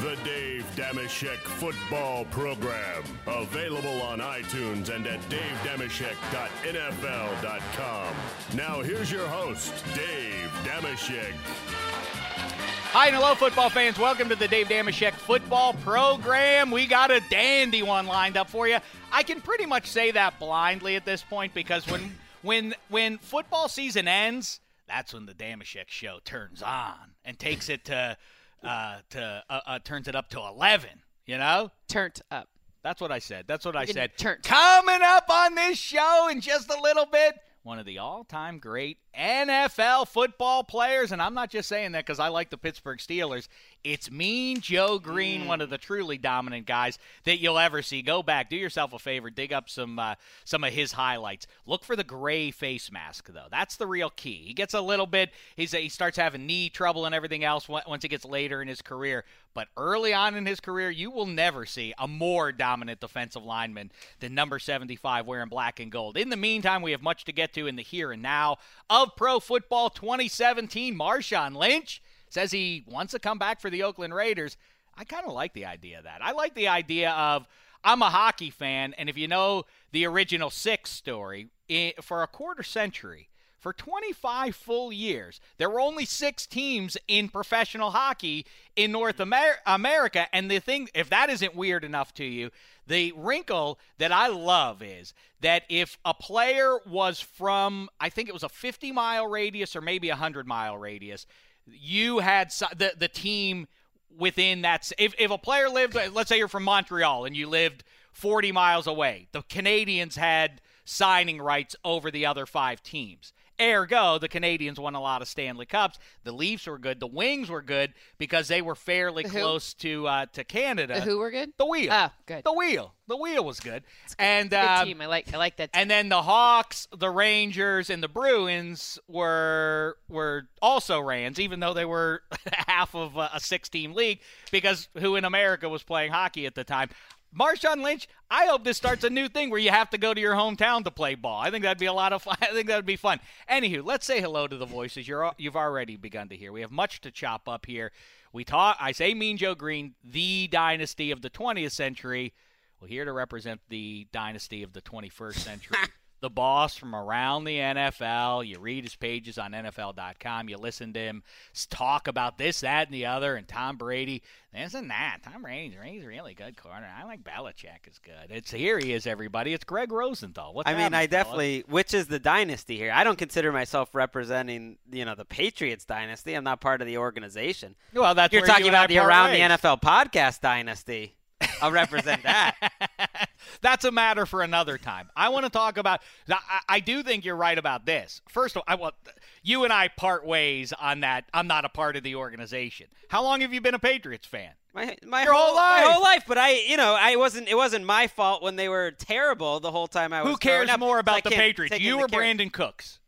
The Dave Dameshek Football Program. Available on iTunes and at davedameshek.nfl.com. Now here's your host, Dave Dameshek. Hi and hello, football fans. Welcome to the Dave Dameshek Football Program. We got a dandy one lined up for you. I can pretty much say that blindly at this point because when when when football season ends, that's when the Dameshek show turns on and takes it to uh, to uh, uh, turns it up to eleven. You know, Turned up. that's what I said. That's what I said. turned. Coming up on this show in just a little bit, one of the all-time great NFL football players, and I'm not just saying that because I like the Pittsburgh Steelers. It's Mean Joe Green, one of the truly dominant guys that you'll ever see. Go back, do yourself a favor, dig up some uh, some of his highlights. Look for the gray face mask, though. That's the real key. He gets a little bit. He's he starts having knee trouble and everything else once he gets later in his career. But early on in his career, you will never see a more dominant defensive lineman than number 75 wearing black and gold. In the meantime, we have much to get to in the here and now of pro football 2017. Marshawn Lynch says he wants to come back for the Oakland Raiders. I kind of like the idea of that. I like the idea of I'm a hockey fan, and if you know the original Six story, eh, for a quarter century, for 25 full years, there were only six teams in professional hockey in North Amer- America. And the thing, if that isn't weird enough to you, the wrinkle that I love is that if a player was from, I think it was a 50 mile radius or maybe a 100 mile radius, you had the, the team within that. If, if a player lived, let's say you're from Montreal and you lived 40 miles away, the Canadiens had signing rights over the other five teams. Ergo, the Canadiens won a lot of Stanley Cups. The Leafs were good. The Wings were good because they were fairly The close to uh, to Canada. The who were good? The Wheel. Oh, good. The Wheel. The Wheel was good. Good And um, team. I like. I like that. Team. and then the Hawks, the Rangers, and the Bruins were were also Rans, even though they were half of a, a six-team league, because who in America was playing hockey at the time. Marshawn Lynch, I hope this starts a new thing where you have to go to your hometown to play ball. I think that'd be a lot of fun. I think that would be fun. Anywho, let's say hello to the voices you're you've already begun to hear. We have much to chop up here. We talk. I say Mean Joe Green, the dynasty of the 20th century. Well, here to represent the dynasty of the 21st century. the boss from around the NFL. You read his pages on NFL.com. You listen to him talk about this, that, and the other, and Tom Brady. This and that. Tom Brady's, Brady's really good corner. I like Belichick is good. It's here he is, everybody. It's Gregg Rosenthal. What's I mean, I fella? definitely, which is the dynasty here. I don't consider myself representing, you know, the Patriots dynasty. I'm not part of the organization. Well, that's You're talking you about the Around ways. the NFL podcast dynasty. I'll represent that. that's a matter for another time. I want to talk about. I, I do think you're right about this. First of all, I want you and I part ways on that. I'm not a part of the organization. How long have you been a Patriots fan? My, my Your whole life. my whole life. But I, you know, I wasn't. It wasn't my fault when they were terrible the whole time I was. Who cares up, more about the Patriots? You into or Brandin Cooks?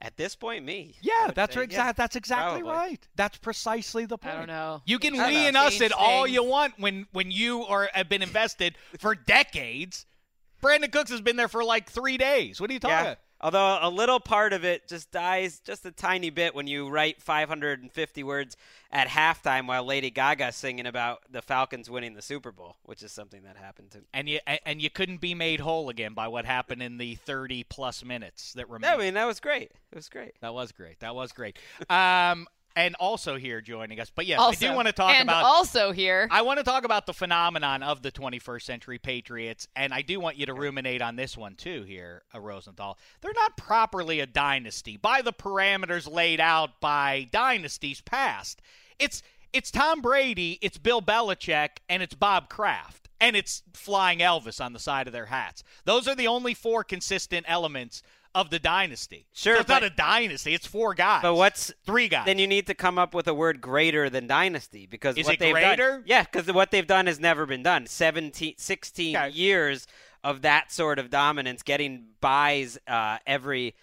At this point, me. Yeah, would that's say, exact. That's exactly probably. right. That's precisely the point. I don't know. You can I we and us Change it all you want when when you are have been invested for decades. Brandin Cooks has been there for like three days. What are you talking? Yeah. about? Although a little part of it just dies just a tiny bit when you write 550 words at halftime while Lady Gaga's singing about the Falcons winning the Super Bowl, which is something that happened to. And you and- and you couldn't be made whole again by what happened in the 30 plus minutes that remained. I mean, that was great. It was great. that was great. That was great. Um, and also here joining us, but yes, also, I do want to talk and about also here. I want to talk about the phenomenon of the 21st century Patriots, and I do want you to ruminate on this one too here, uh, Rosenthal. They're not properly a dynasty by the parameters laid out by dynasties past. It's it's Tom Brady, it's Bill Belichick, and it's Bob Kraft, and it's Flying Elvis on the side of their hats. Those are the only four consistent elements of the dynasty. Sure, So it's not a dynasty; it's four guys. But what's three guys? Then you need to come up with a word greater than dynasty because Is what it they've greater? done. Yeah, because what they've done has never been done. 17, 16 Okay. years of that sort of dominance, getting buys uh, every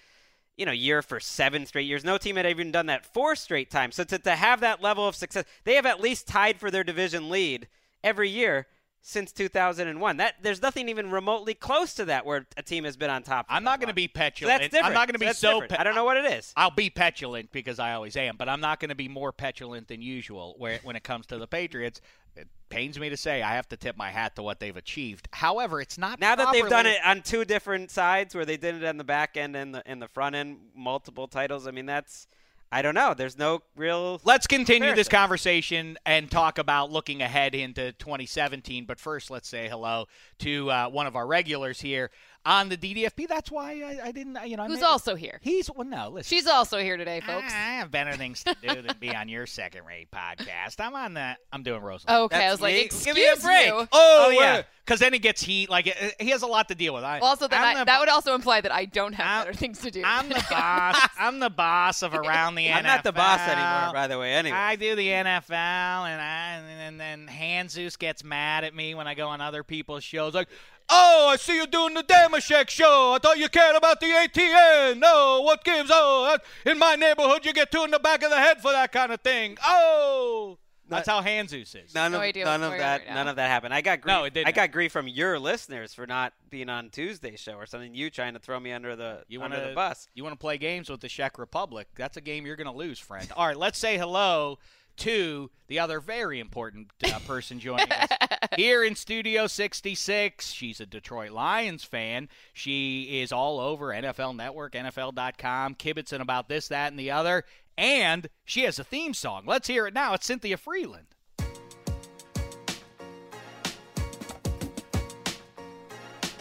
you know year for seven straight years. No team had even done that four straight times. So to, to have that level of success, they have at least tied for their division lead every year since 2001. That there's nothing even remotely close to that where a team has been on top. I'm not going to be So petulant. that's different. I'm not going to be That's so. pe- I don't know what it is. I'll be petulant because I always am, but I'm not going to be more petulant than usual where, when it comes to the Patriots. It pains me to say I have to tip my hat to what they've achieved. However, it's not Now that they've done it on two different sides, where they did it on the back end and the in the front end, multiple titles. I mean, that's I don't know. There's no real. Let's continue this conversation and talk about looking ahead into 2017. But first, let's say hello to uh, one of our regulars here on the DDFP. That's why I, I didn't, you know. I Who's made- also here? He's well, no. Listen, She's also here today, folks. I have better things to do than be on your second-rate podcast. I'm on the. I'm doing Rose. Okay, I That's was like, excuse Give me a break. you. Oh, yeah. yeah. Because then he gets heat. Like he has a lot to deal with. I, Also, then I'm the, that would also imply that I don't have I'm- better things to do. I'm the boss. I'm the boss of around the NFL. I'm not the boss anymore, by the way. Anyway, I do the NFL, and I and then Hanzus gets mad at me when I go on other people's shows. Like, oh, I see you doing the Dameshek show. I thought you cared about the ATN. No, what gives? Oh, in my neighborhood, you get two in the back of the head for that kind of thing. Oh, that's how Hanzus is. none No of idea none of that right none of that happened. I got grief. No, it didn't I got grief from your listeners for not being on Tuesday's show or something. You trying to throw me under the You under want the bus. You want to play games with the Czech Republic? That's a game you're going to lose, friend. All right, let's say hello to the other very important uh, person joining us here in Studio 66. She's a Detroit Lions fan. She is all over NFL Network, NFL.com, kibitzing about this, that, and the other. And she has a theme song. Let's hear it now. It's Cynthia Frelund.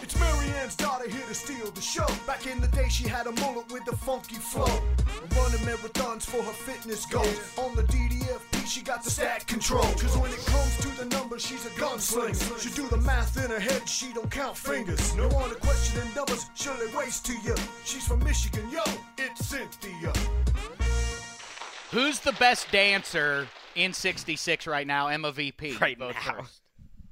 It's Marianne's daughter here to steal the show. Back in the day, she had a mullet with a funky flow. Running marathons for her fitness goals. On the DDFP, she got the stat control. Cause when it comes to the numbers, she's a gunslinger. She do the math in her head, she don't count fingers. No one to question numbers, she'll erase to you. She's from Michigan, yo, it's Cynthia. Who's the best dancer in 66 right now? Emma VP. Right Vote now. first.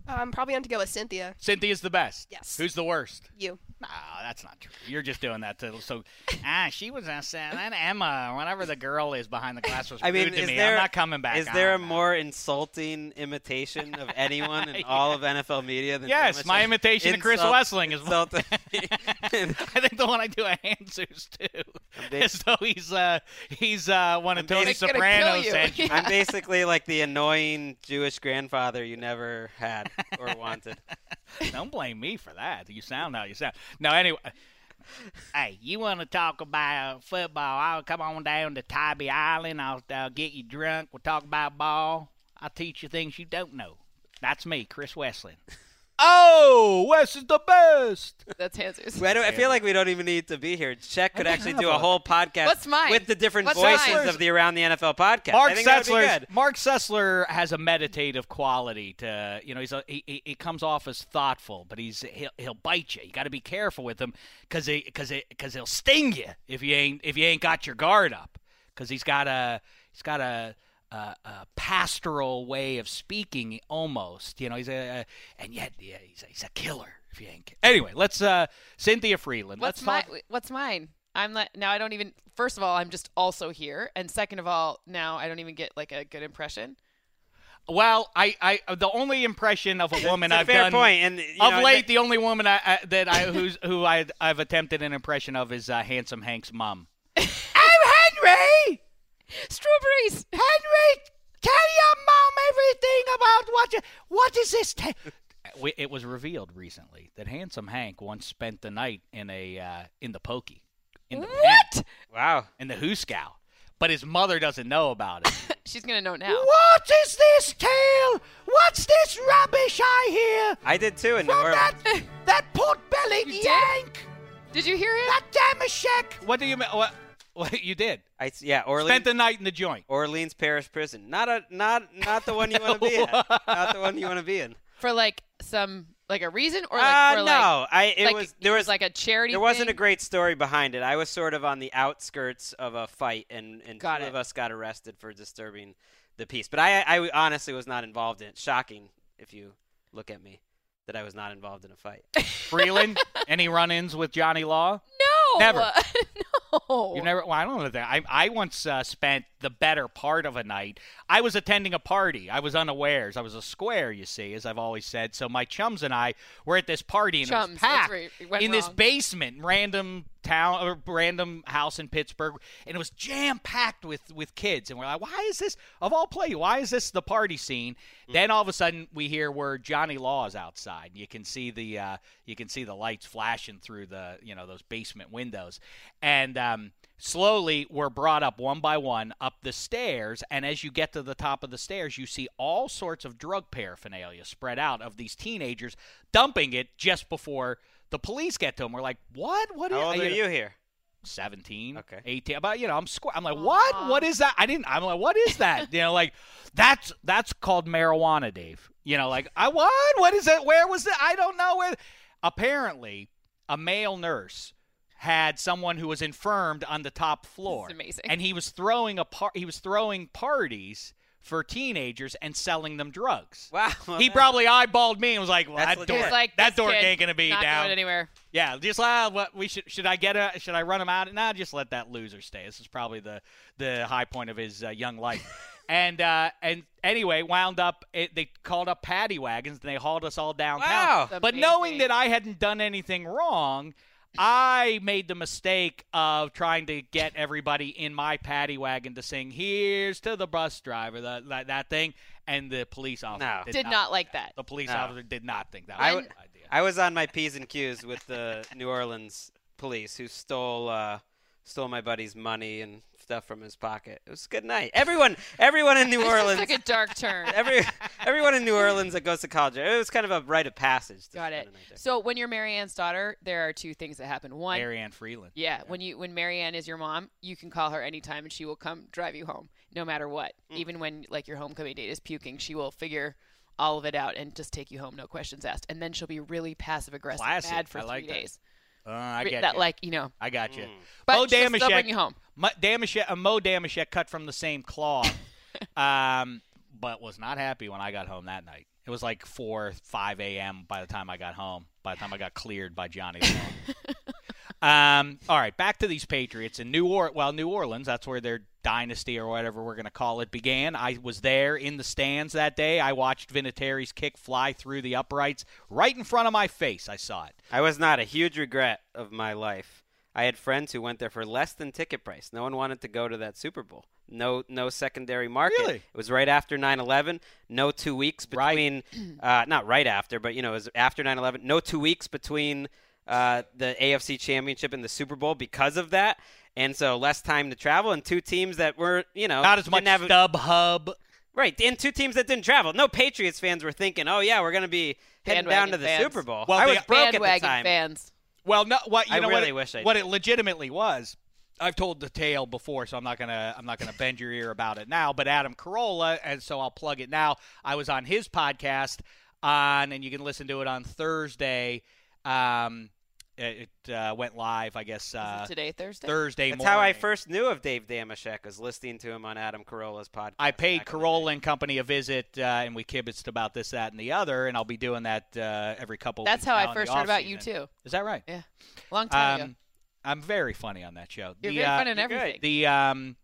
I'm um, probably going to go with Cynthia. Cynthia's the best. Yes. Who's the worst? You. No, that's not true. You're just doing that to so. Ah, she was saying that Emma, whatever the girl is behind the glass, was I mean, rude to me. there I'm not coming back. Is there a that. more insulting imitation of anyone in all of NFL media than Yes, Thomas? my Like, imitation of Chris insult- Wesseling is. insulting. I think the one I do at Hanzus too, ba- as though he's uh he's uh one of I'm Tony basically gonna kill Soprano's you. henchmen. I'm basically like the annoying Jewish grandfather you never had or wanted. Don't blame me for that. You sound how you sound. No, anyway. Uh, hey, you want to talk about football? I'll come on down to Tybee Island. I'll I'll get you drunk. We'll talk about ball. I'll teach you things you don't know. That's me, Chris Wesseling. Oh, Wes is the best. That's answers. I, don't- I feel like we don't even need to be here. Check could actually do a a- whole podcast What's mine? with the different What's voices mine? of the Around the NFL podcast. Mark I think that would be Sessler. good. Mark Sessler has a meditative quality to you know he's a, he, he he comes off as thoughtful, but he's he'll, he'll bite you. You got to be careful with him because he because because he'll sting you if you ain't if you ain't got your guard up because he's got a he's got a. A, a pastoral way of speaking, almost. You know, he's a, a and yet yeah, he's a, he's a killer. If you ain't anyway, let's uh Cynthia Frelund. What's let's my talk. What's mine? I'm not now. I don't even. First of all, I'm just also here, and second of all, now I don't even get like a good impression. Well, I, I the only impression of a woman It's a I've fair done point, and, you of know, late, that- the only woman I, I, that I who's who I I've attempted an impression of is uh, handsome Hank's mom. I'm Henry! Strawberries. Henry, tell your mom everything about what you, what is this? Ta- it was revealed recently that handsome Hank once spent the night in a uh, in the pokey. In the What? Wow. In the Hooskow. But his mother doesn't know about it. She's gonna know now. what is this tale? What's this rubbish I hear? I did too in New Orleans. that pot-bellied You did? yank! Did you hear him? That Dameshek! What do you mean? What, what you did? I, yeah, Orleans. Spent the night in the joint. Orleans Parish Prison. Not a not not the one you want to be in. Not the one you want to be in. For like some like a reason or like uh, for no, like I it like, was there was like a charity. there wasn't a great story behind it. I was sort of on the outskirts of a fight, and and Got two it. of us got arrested for disturbing the peace. But I I honestly was not involved in it. Shocking if you look at me that I was not involved in a fight. Frelund, any run-ins with Johnny Law? Never. no. You never. Well, I don't know that. I I once uh, spent the better part of a night. I was attending a party. I was unawares. I was a square, you see, as I've always said. So my chums and I were at this party and it was packed where it went in this basement, random town or random house in Pittsburgh, and it was jam packed with with kids. And we're like, why is this of all play? Why is this the party scene? Then all of a sudden we hear where Johnny Law is outside. You can see the uh, you can see the lights flashing through the you know those basement windows, and um, slowly we're brought up one by one up the stairs. And as you get to the top of the stairs, you see all sorts of drug paraphernalia spread out of these teenagers dumping it just before the police get to them. We're like, what? What? How is- old are know, you here? 17 Okay. 18 but you know i'm squ- i'm like what what is that i didn't i'm like what is that you know like that's that's called marijuana dave you know like i what what is it where was it i don't know where apparently a male nurse had someone who was infirmed on the top floor amazing. and he was throwing a par- he was throwing parties for teenagers and selling them drugs Wow. he probably eyeballed me and was like, "Well, That's that legit. door, He was like, that this door kid ain't gonna be not down." going anywhere. Yeah, just uh, what we should should I get a should I run him out? Nah, just let that loser stay. This is probably the the high point of his uh, young life. and uh, and anyway, wound up. It, they called up paddy wagons and they hauled us all downtown. Wow. That's But knowing that I hadn't done anything wrong. I made the mistake of trying to get everybody in my paddy wagon to sing "Here's to the bus driver," that that, that thing, and the police officer No. Did not like that. The police No. officer did not think that I was a w- good idea. I was on my P's and Q's with the New Orleans police who stole uh, stole my buddy's money and stuff from his pocket. It was a good night. Everyone everyone in New This Orleans took like a dark turn. every everyone in New Orleans that goes to college. It was kind of a rite of passage. to Got it. a night there. So when you're Marianne's daughter, there are two things that happen. One, Marianne Frelund. yeah, when you when Marianne is your mom, you can call her anytime and she will come drive you home, no matter what. Mm. Even when like your homecoming date is puking, she will figure all of it out and just take you home, no questions asked. And then she'll be really passive aggressive, Classy. mad for I three like that. Days. Uh, I Re- get that you. like you know. I got you. But Mo she'll still bring you home. Mo Dameshek, uh, Mo Dameshek cut from the same cloth, um, but was not happy when I got home that night. It was like 4, 5 a.m. by the time I got home, by the time I got cleared by Johnny um, all right, back to these Patriots in New or- well, New Orleans. That's where their dynasty or whatever we're going to call it began. I was there in the stands that day. I watched Vinatieri's kick fly through the uprights right in front of my face. I saw it. I was not a huge regret of my life. I had friends who went there for less than ticket price. No one wanted to go to that Super Bowl. No, no secondary market. Really? It was right after 9/11. No two weeks between, uh, not right after, but you know, it was after 9/11. No two weeks between uh, the AFC Championship and the Super Bowl because of that, and so less time to travel. And two teams that were, you know, Not as much didn't have, stub hub. Right, and two teams that didn't travel. No Patriots fans were thinking, "Oh yeah, we're going to be heading down to the fans. Super Bowl. Well, I the was broke at the time. fans. Well, no, what you I know really what, wish I what it legitimately was. I've told the tale before, so I'm not gonna I'm not gonna bend your ear about it now. But Adam Carolla, and so I'll plug it now. I was on his podcast on, and you can listen to it on Thursday. Um, it it, uh, went live, I guess, uh, it today, Thursday? Thursday That's morning. how I first knew of Dave Dameshek was listening to him on Adam Carolla's podcast. I paid back in the Carolla day. and Company a visit, uh, and we kibitzed about this, that, and the other, and I'll be doing that uh, every couple. That's weeks how I first heard about you too. Is that right? Yeah, long time ago. Um, I'm very funny on that show. You're The, very uh, fun in you're good. everything. The um,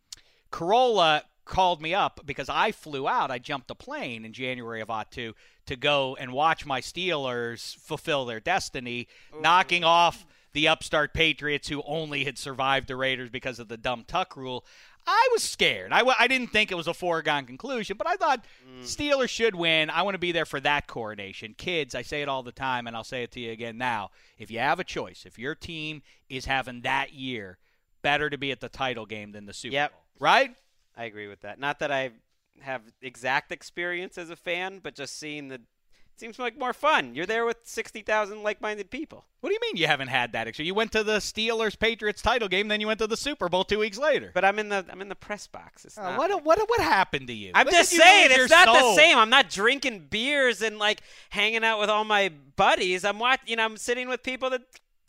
Carolla called me up because I flew out. I jumped a plane in January of 02 to go and watch my Steelers fulfill their destiny, knocking off the upstart Patriots who only had survived the Raiders because of the dumb tuck rule. I was scared. I, w- I didn't think it was a foregone conclusion, but I thought mm. Steelers should win. I want to be there for that coronation. Kids, I say it all the time, and I'll say it to you again now. If you have a choice, if your team is having that year, better to be at the title game than the Super Yep. Bowl. Right? I agree with that. Not that I have exact experience as a fan, but just seeing the it seems like more fun. You're there with sixty thousand like-minded people. What do you mean you haven't had that experience? You went to the Steelers Patriots title game, then you went to the Super Bowl two weeks later. But I'm in the I'm in the press box. It's Uh, not what, what what happened to you? I'm When just saying it's not soul? the same. I'm not drinking beers and like hanging out with all my buddies. I'm watching. You know, I'm sitting with people that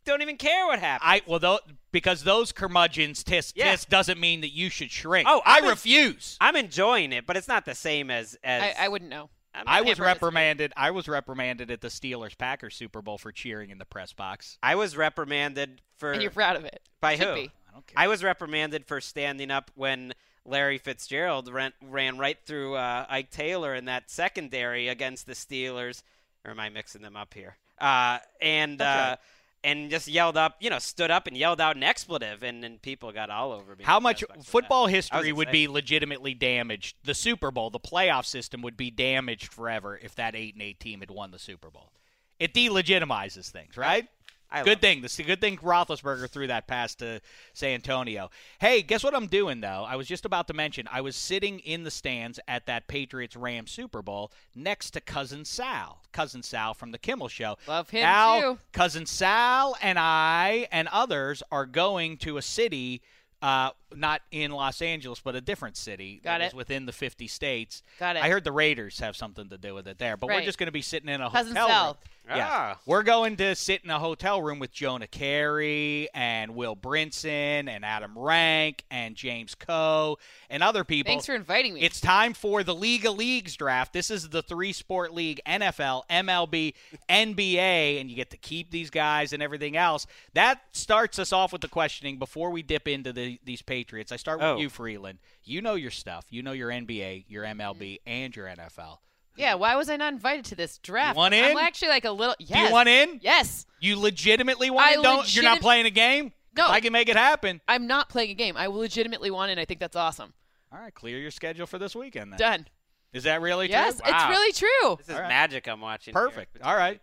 don't even care what happens. I well, though, because those curmudgeons tisk Yeah. tisk doesn't mean that you should shrink. Oh, I I'm in- refuse. I'm enjoying it, but it's not the same as as I, I wouldn't know. I'm I not- was reprimanded. I was reprimanded at the Steelers Packers Super Bowl for cheering in the press box. I was reprimanded for And you're proud of it. by Should who? be. I don't care. I was reprimanded for standing up when Larry Fitzgerald ran, ran right through uh, Ike Taylor in that secondary against the Steelers. Or am I mixing them up here? Uh, and uh, and just yelled up, you know, stood up and yelled out an expletive, and then people got all over me. How much press box for football that. History would be legitimately damaged? The Super Bowl, the playoff system would be damaged forever if that eight and eight team had won the Super Bowl. It delegitimizes things, right? I good thing. This good thing Roethlisberger threw that pass to Santonio. Hey, guess what I'm doing though? I was just about to mention I was sitting in the stands at that Patriots Rams Super Bowl next to cousin Sal, cousin Sal from the Kimmel Show. Love him now, too. cousin Sal and I and others are going to a city. Uh, not in Los Angeles, but a different city Got that is it. within the 50 states. Got it. I heard the Raiders have something to do with it there, but we're just going to be sitting in a Cousin hotel Sal. room. Yeah. Ah. We're going to sit in a hotel room with Jonah Keri and Will Brinson and Adam Rank and James Coe and other people. Thanks for inviting me. It's time for the League of Leagues draft. This is the three sport league NFL, MLB, NBA, and you get to keep these guys and everything else. That starts us off with the questioning before we dip into the, these Patriots. I start with Oh. you, Frelund. You know your stuff. You know your NBA, your MLB, and your NFL. Yeah, why was I not invited to this draft? want I'm in? actually like a little. Yes. Do you want in? Yes. You legitimately want I to? Don't you're not playing a game? No. If I can make it happen. I'm not playing a game. I legitimately want in. I think that's awesome. All right, clear your schedule for this weekend then. Done. Is that really true? Yes, true? it's Wow. really true. This is All right. magic I'm watching. Perfect. between All right.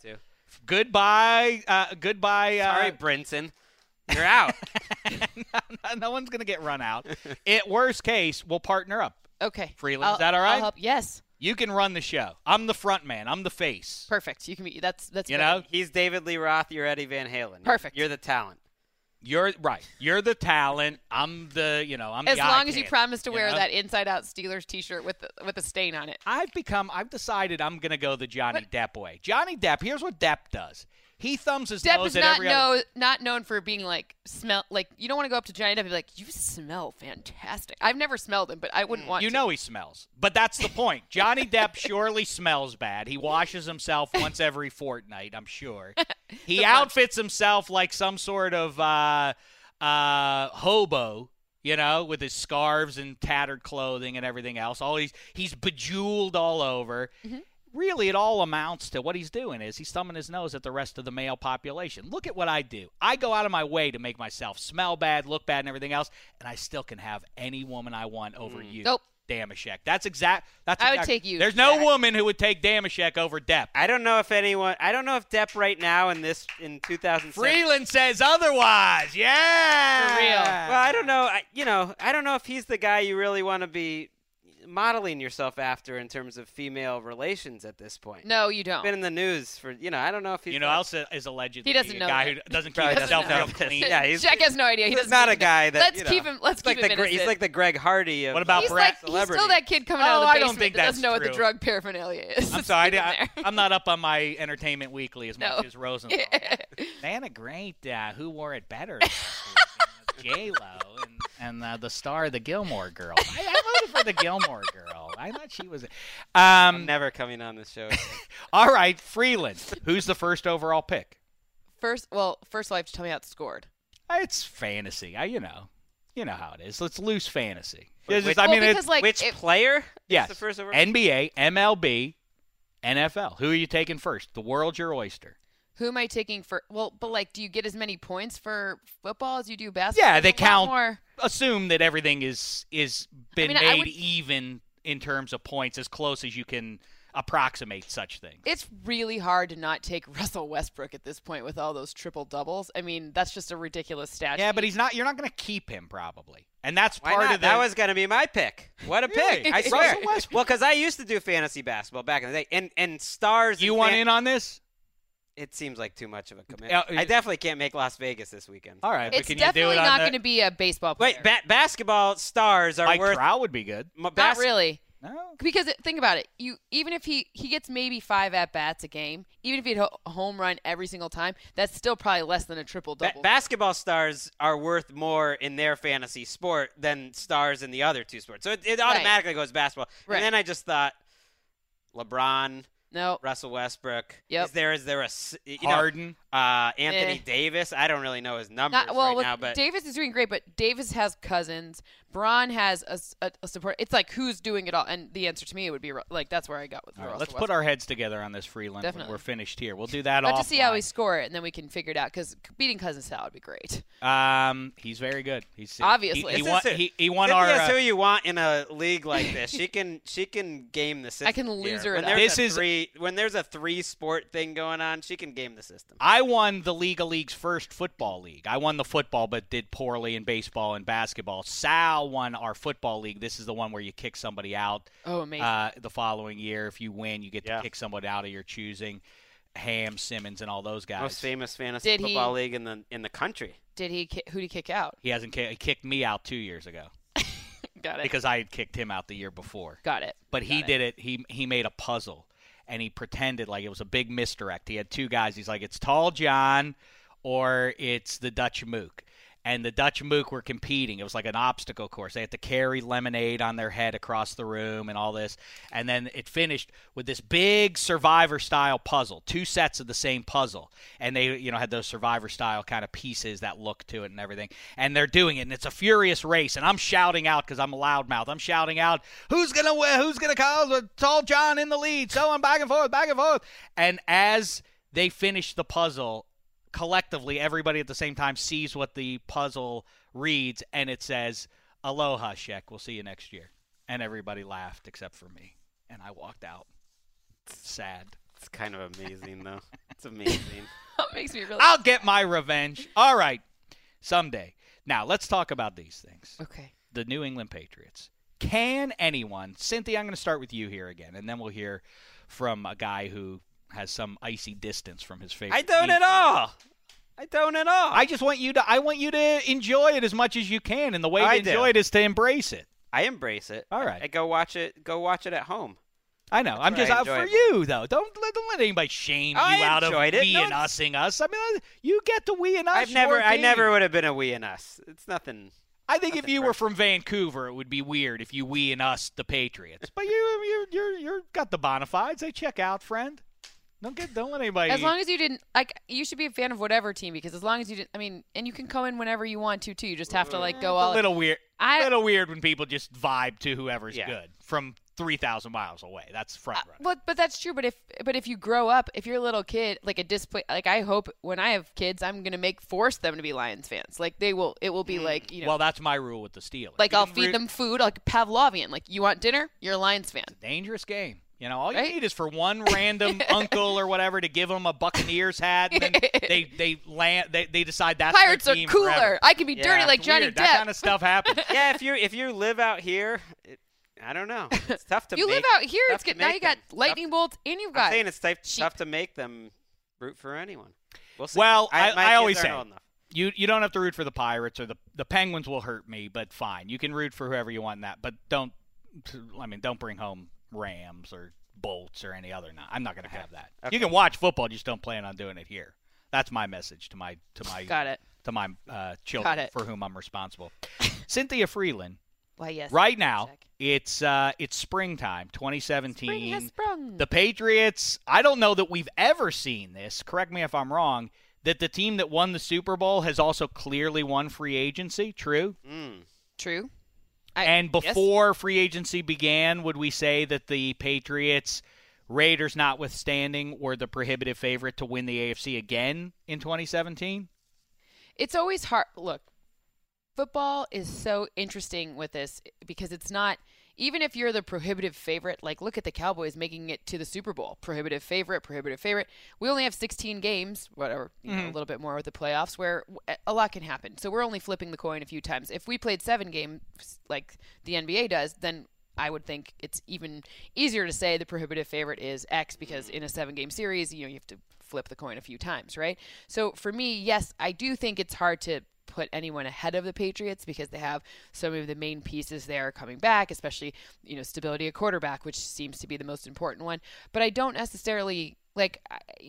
Goodbye. Uh, goodbye. Uh, Sorry, Brinson. You're out. no, no one's gonna get run out. At worst case, we'll partner up. Okay. Frelund, I'll- is that all I'll help. Yes. You can run the show. I'm the front man. I'm the face. Perfect. You can be. That's that's. You good. know, He's David Lee Roth. You're Eddie Van Halen. Perfect. You're the talent. you're right. You're the talent. I'm the. You know, I'm As the eye long as you candy, promise to you wear know? that Inside Out Steelers T-shirt with the, with a stain on it. I've become. I've decided I'm gonna go the Johnny Depp way. Johnny Depp. Here's what Depp does. He thumbs his Depp nose is at not every other. not known for being like smell like you don't want to go up to Johnny Depp and be like you smell fantastic. I've never smelled him, but I wouldn't want You to. know he smells. But that's the point. Johnny Depp surely smells bad. He washes himself once every fortnight, I'm sure. He outfits himself like some sort of uh, uh, hobo, you know, with his scarves and tattered clothing and everything else. All he's he's bejeweled all over. Really, it all amounts to what he's doing is he's thumbing his nose at the rest of the male population. Look at what I do. I go out of my way to make myself smell bad, look bad, and everything else, and I still can have any woman I want over mm. you. Nope. Dameshek. That's exact. That's I would exact- take you, There's no Jack. woman who would take Dameshek over Depp. I don't know if anyone. I don't know if Depp right now in this in 2007. Frelund says otherwise. Yeah. For real. Well, I don't know. I, you know, I don't know if he's the guy you really want to be modeling yourself after in terms of female relations at this point? No, you don't. Been in the news for you know. I don't know if he's You know, not- else is allegedly He doesn't a know guy that. who doesn't keep himself doesn't know real clean. Yeah, he's- Jack has no idea. He's doesn't a guy that. Let's you know, keep him. Let's he's like keep the him Gre- He's like the Greg Hardy of What about He's Brett? like he's still that kid coming out Oh, of the I basement don't think that doesn't know what the drug paraphernalia is. I'm sorry, keep him I, am not up on my Entertainment Weekly as No. much as Rosenthal. Man, a great uh, Who Wore It Better J Lo and, and uh, the star the Gilmore Girl. I, I voted for the Gilmore Girl. I thought she was. I'm Um, never coming on this show. all right, Frelund. Who's the first overall pick? First, well, first of all, you have to tell me how it's scored. It's fantasy. I, you know, you know how it is. It's loose fantasy. Wait, It's just- which- I well, mean, it's, because like Which it- player? is yes, the first over- NBA, MLB, NFL. Who are you taking first? The world's your oyster. Who am I taking for? Well, but like, do you get as many points for football as you do basketball? Yeah, they There's a lot count. More. Assume that everything is is been mean, made would- even in terms of points, as close as you can approximate such things. It's really hard to not take Russell Westbrook at this point with all those triple doubles. I mean, that's just a ridiculous stat. yeah, but he's not. You're not going to keep him probably, and that's Why part not? of the. that was going to be my pick. What a Really? pick! I Russell swear. Westbrook. Well, because I used to do fantasy basketball back in the day, and and stars. you want fan- in on this? It seems like too much of a commitment. I definitely can't make Las Vegas this weekend. All right, but it's can you do definitely it on not the- going to be a baseball player. Wait, ba- basketball stars are Mike worth. Trout would be good. m- not really. No. Because it, think about it, you even if he he gets maybe five at bats a game, even if he hit a home run every single time, that's still probably less than a triple Ba- double. basketball stars are worth more in their fantasy sport than stars in the other two sports. So it, it automatically goes basketball. Right. And then I just thought, LeBron, no, Russell Westbrook. Yep. Is there is there a s- you know, Harden. Uh, Anthony Eh. Davis? I don't really know his numbers not well. right now, but Davis is doing great, but Davis has cousins. Braun has a, s- a- a support. It's like who's doing it all, and the answer to me would be like that's where I got with All right, let's put our heads together on this Frelund. when Definitely. We're finished here. We'll do that But off. to see how we score it, and then we can figure it out. Because beating Cousins Sal would be great. Um, he's very good. He's Obviously. He, he won. is it. He, he won our. Cynthia's uh, who you want in a league like this. She can she can game the system. I can here. loser when there's This a is- three when there's a three sport thing going on. She can game the system. I won the League of Leagues first football league. I won the football, but did poorly in baseball and basketball. Sal won our football league. This is the one where you kick somebody out. Oh, amazing. Uh, the following year, if you win, you get to kick somebody out of your choosing. Ham, Simmons, and all those guys. Most famous fantasy Did he- football league in the in the country. Did he? Who did he kick out? He hasn't he kicked me out two years ago Got it. because I had kicked him out the year before. Got it. But he it. did it. He he made a puzzle, and he pretended like it was a big misdirect. He had two guys. He's like, it's Tall John, or it's the Dutch Mook. And the Dutch Mook were competing. It was like an obstacle course. They had to carry lemonade on their head across the room and all this. And then it finished with this big survivor style puzzle, two sets of the same puzzle. And they, you know, had those survivor style kind of pieces that look to it and everything. And they're doing it, and it's a furious race. And I'm shouting out because I'm a loudmouth. I'm shouting out, "Who's gonna win? Who's gonna call the Tall John in the lead?" So I'm back and forth, back and forth. And as they finish the puzzle, collectively, everybody at the same time sees what the puzzle reads, and it says, "Aloha, Shek. We'll see you next year." And everybody laughed except for me, and I walked out. Sad. It's kind of amazing though. It's amazing. That makes me really. I'll get my revenge. All right, someday. Now let's talk about these things. Okay. The New England Patriots. Can anyone, Cynthia? I'm going to start with you here again, and then we'll hear from a guy who has some icy distance from his favorite. I don't at all. I don't at all. I just want you to. I want you to enjoy it as much as you can, and the way to I do. enjoy it is to embrace it. I embrace it. All right. I, go watch it. Go watch it at home. I know. I'm just uh, out for it. you though. Don't let don't let anybody shame I you out of it. we No, and using us. I mean, uh, you get to we and us. I've never. I never would have been a we and us. It's nothing. I think if nothing you were from Vancouver, it would be weird if you we and us the Patriots. But you you you're you're got the bona fides. They check out, friend. Don't get don't let anybody. As long as you didn't like, you should be a fan of whatever team because as long as you didn't, I mean, and you can come in whenever you want to too. You just have to like go it's all. a little weird. I- a little weird when people just vibe to whoever's Yeah. good from three thousand miles away. That's uh, front runner. But but that's true. But if but if you grow up, if you're a little kid, like a display, like I hope when I have kids, I'm gonna make force them to be Lions fans. Like they will, it will be mm. like you know, well, that's my rule with the Steelers. like I'll feed re- them food, like Pavlovian. Like you want dinner, you're a Lions fan. dangerous game. You know, all you Right? need is for one random uncle or whatever to give them a Buccaneers hat, and then they they land. They, they decide that's Pirates their are cooler. forever. I can be Yeah, dirty like Johnny weird. Depp. That kind of stuff happens. yeah, if you if you live out here, it, I don't know. It's tough to you make, live out here. It's to good. Now make you got them. Tough- lightning bolts, and you've got. I'm saying it's tough, tough to make them root for anyone. We'll see. Well, I, my I, always say you you don't have to root for the Pirates or the the Penguins will hurt me, but fine, you can root for whoever you want in that, but don't. I mean, don't bring home Rams or Bolts or any other. I'm not going to have that. You can watch football, just don't plan on doing it here. That's my message to my to my Got it. to my uh, children Got it. for whom I'm responsible. Cynthia Frelund. Why yes. Right now, Check. it's uh, it's springtime, 2017. Spring has sprung. The Patriots. I don't know that we've ever seen this. Correct me if I'm wrong. That the team that won the Super Bowl has also clearly won free agency. True. Mm. True. I, And yes. before free agency began, would we say that the Patriots, Raiders notwithstanding, were the prohibitive favorite to win the AFC again in 2017? it's always hard. Look, football is so interesting with this because it's not even if you're the prohibitive favorite. Like, look at the Cowboys making it to the Super Bowl. Prohibitive favorite, prohibitive favorite. We only have 16 games, whatever, you know, mm-hmm. a little bit more with the playoffs, where eh, a lot can happen. So we're only flipping the coin a few times. If we played seven games like the NBA does, then I would think it's even easier to say the prohibitive favorite is X because mm-hmm. in a seven game series, you know, you have to flip the coin a few times, right? So for me, yes, I do think it's hard to put anyone ahead of the Patriots because they have some of the main pieces there coming back, especially, you know, stability at quarterback, which seems to be the most important one. But I don't necessarily like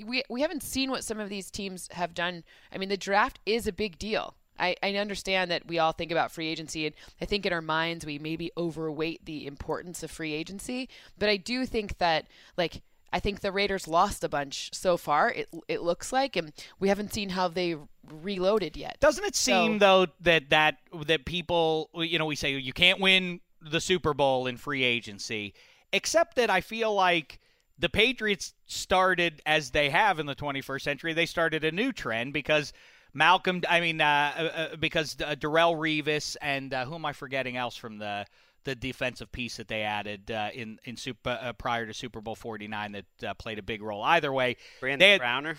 we we haven't seen what some of these teams have done. I mean, the draft is a big deal. I, I understand that we all think about free agency, and I think in our minds we maybe overweight the importance of free agency. But I do think that, like, I think the Raiders lost a bunch so far. It it looks like, and we haven't seen how they reloaded yet. Doesn't it seem So- though that that that people you know we say you can't win the Super Bowl in free agency, except that I feel like the Patriots started as they have in the 21st century. They started a new trend because Malcolm, I mean, uh, uh, uh, because uh, Darrelle Revis and uh, who am I forgetting else from the the defensive piece that they added uh, in in super uh, prior to Super Bowl 49 that uh, played a big role. Either way, Brandon had- Browner.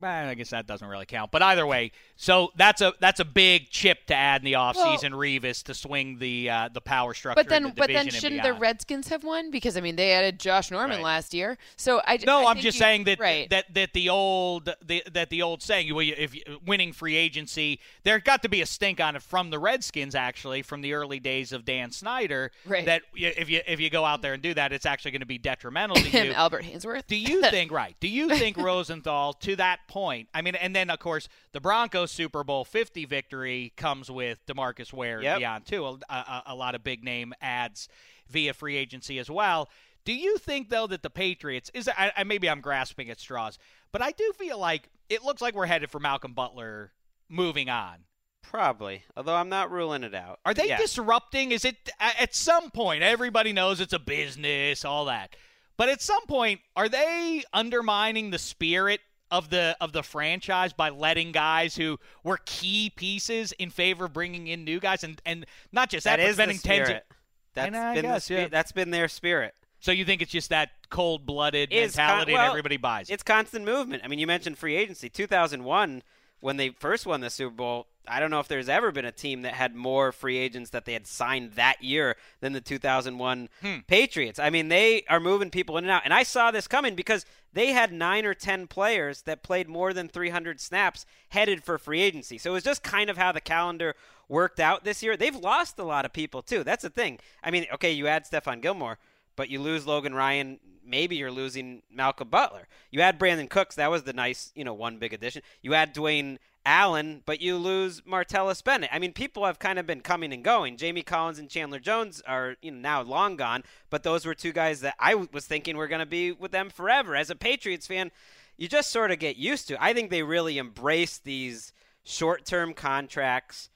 Well, I guess that doesn't really count. But either way, so that's a that's a big chip to add in the offseason, Revis, to swing the uh, the power structure. But then, the but then, shouldn't the. Redskins have won? Because I mean, they added Josh Norman Right. last year. So I No, I I'm think just you- saying that right. that that the old the, that the old saying, well, you- if you, winning free agency, there got to be a stink on it from the Redskins actually from the early days of Dan Snyder. Right. That if you if you go out there and do that, it's actually going to be detrimental to you. Albert Haynesworth. Do you think right? Do you think Rosenthal to that point? I mean, and then of course the Broncos Super Bowl Fifty victory comes with Demarcus Ware Yep. beyond too. A, a, a lot of big name ads via free agency as well. Do you think though that the Patriots is? I, I maybe I'm grasping at straws, but I do feel like it looks like we're headed for Malcolm Butler moving on. Probably, although I'm not ruling it out. Are they Yeah. disrupting? Is it at some point everybody knows it's a business, all that. But at some point, are they undermining the spirit of the of the franchise by letting guys who were key pieces in favor of bringing in new guys and and not just that, That but the spending tens of spirit. That's know, been the guess, spi- yeah. That's been their spirit. So you think it's just that cold-blooded Is con- mentality well, and everybody buys it? It's constant movement. I mean, you mentioned free agency. 2001, when they first won the Super Bowl, I don't know if there's ever been a team that had more free agents that they had signed that year than the 2001 Hmm. Patriots. I mean, they are moving people in and out. And I saw this coming because they had nine or 10 players that played more than 300 snaps headed for free agency. So it was just kind of how the calendar worked out this year. They've lost a lot of people, too. That's the thing. I mean, okay, you add Stephon Gilmore but you lose Logan Ryan. Maybe you're losing Malcolm Butler. You add Brandin Cooks. That was the nice, you know, one big addition. You add Dwayne Allen, but you lose Martellus Bennett. I mean, people have kind of been coming and going. Jamie Collins and Chandler Jones are, you know, now long gone, but those were two guys that I was thinking were going to be with them forever. As a Patriots fan, you just sort of get used to. I think they really embrace these short-term contracts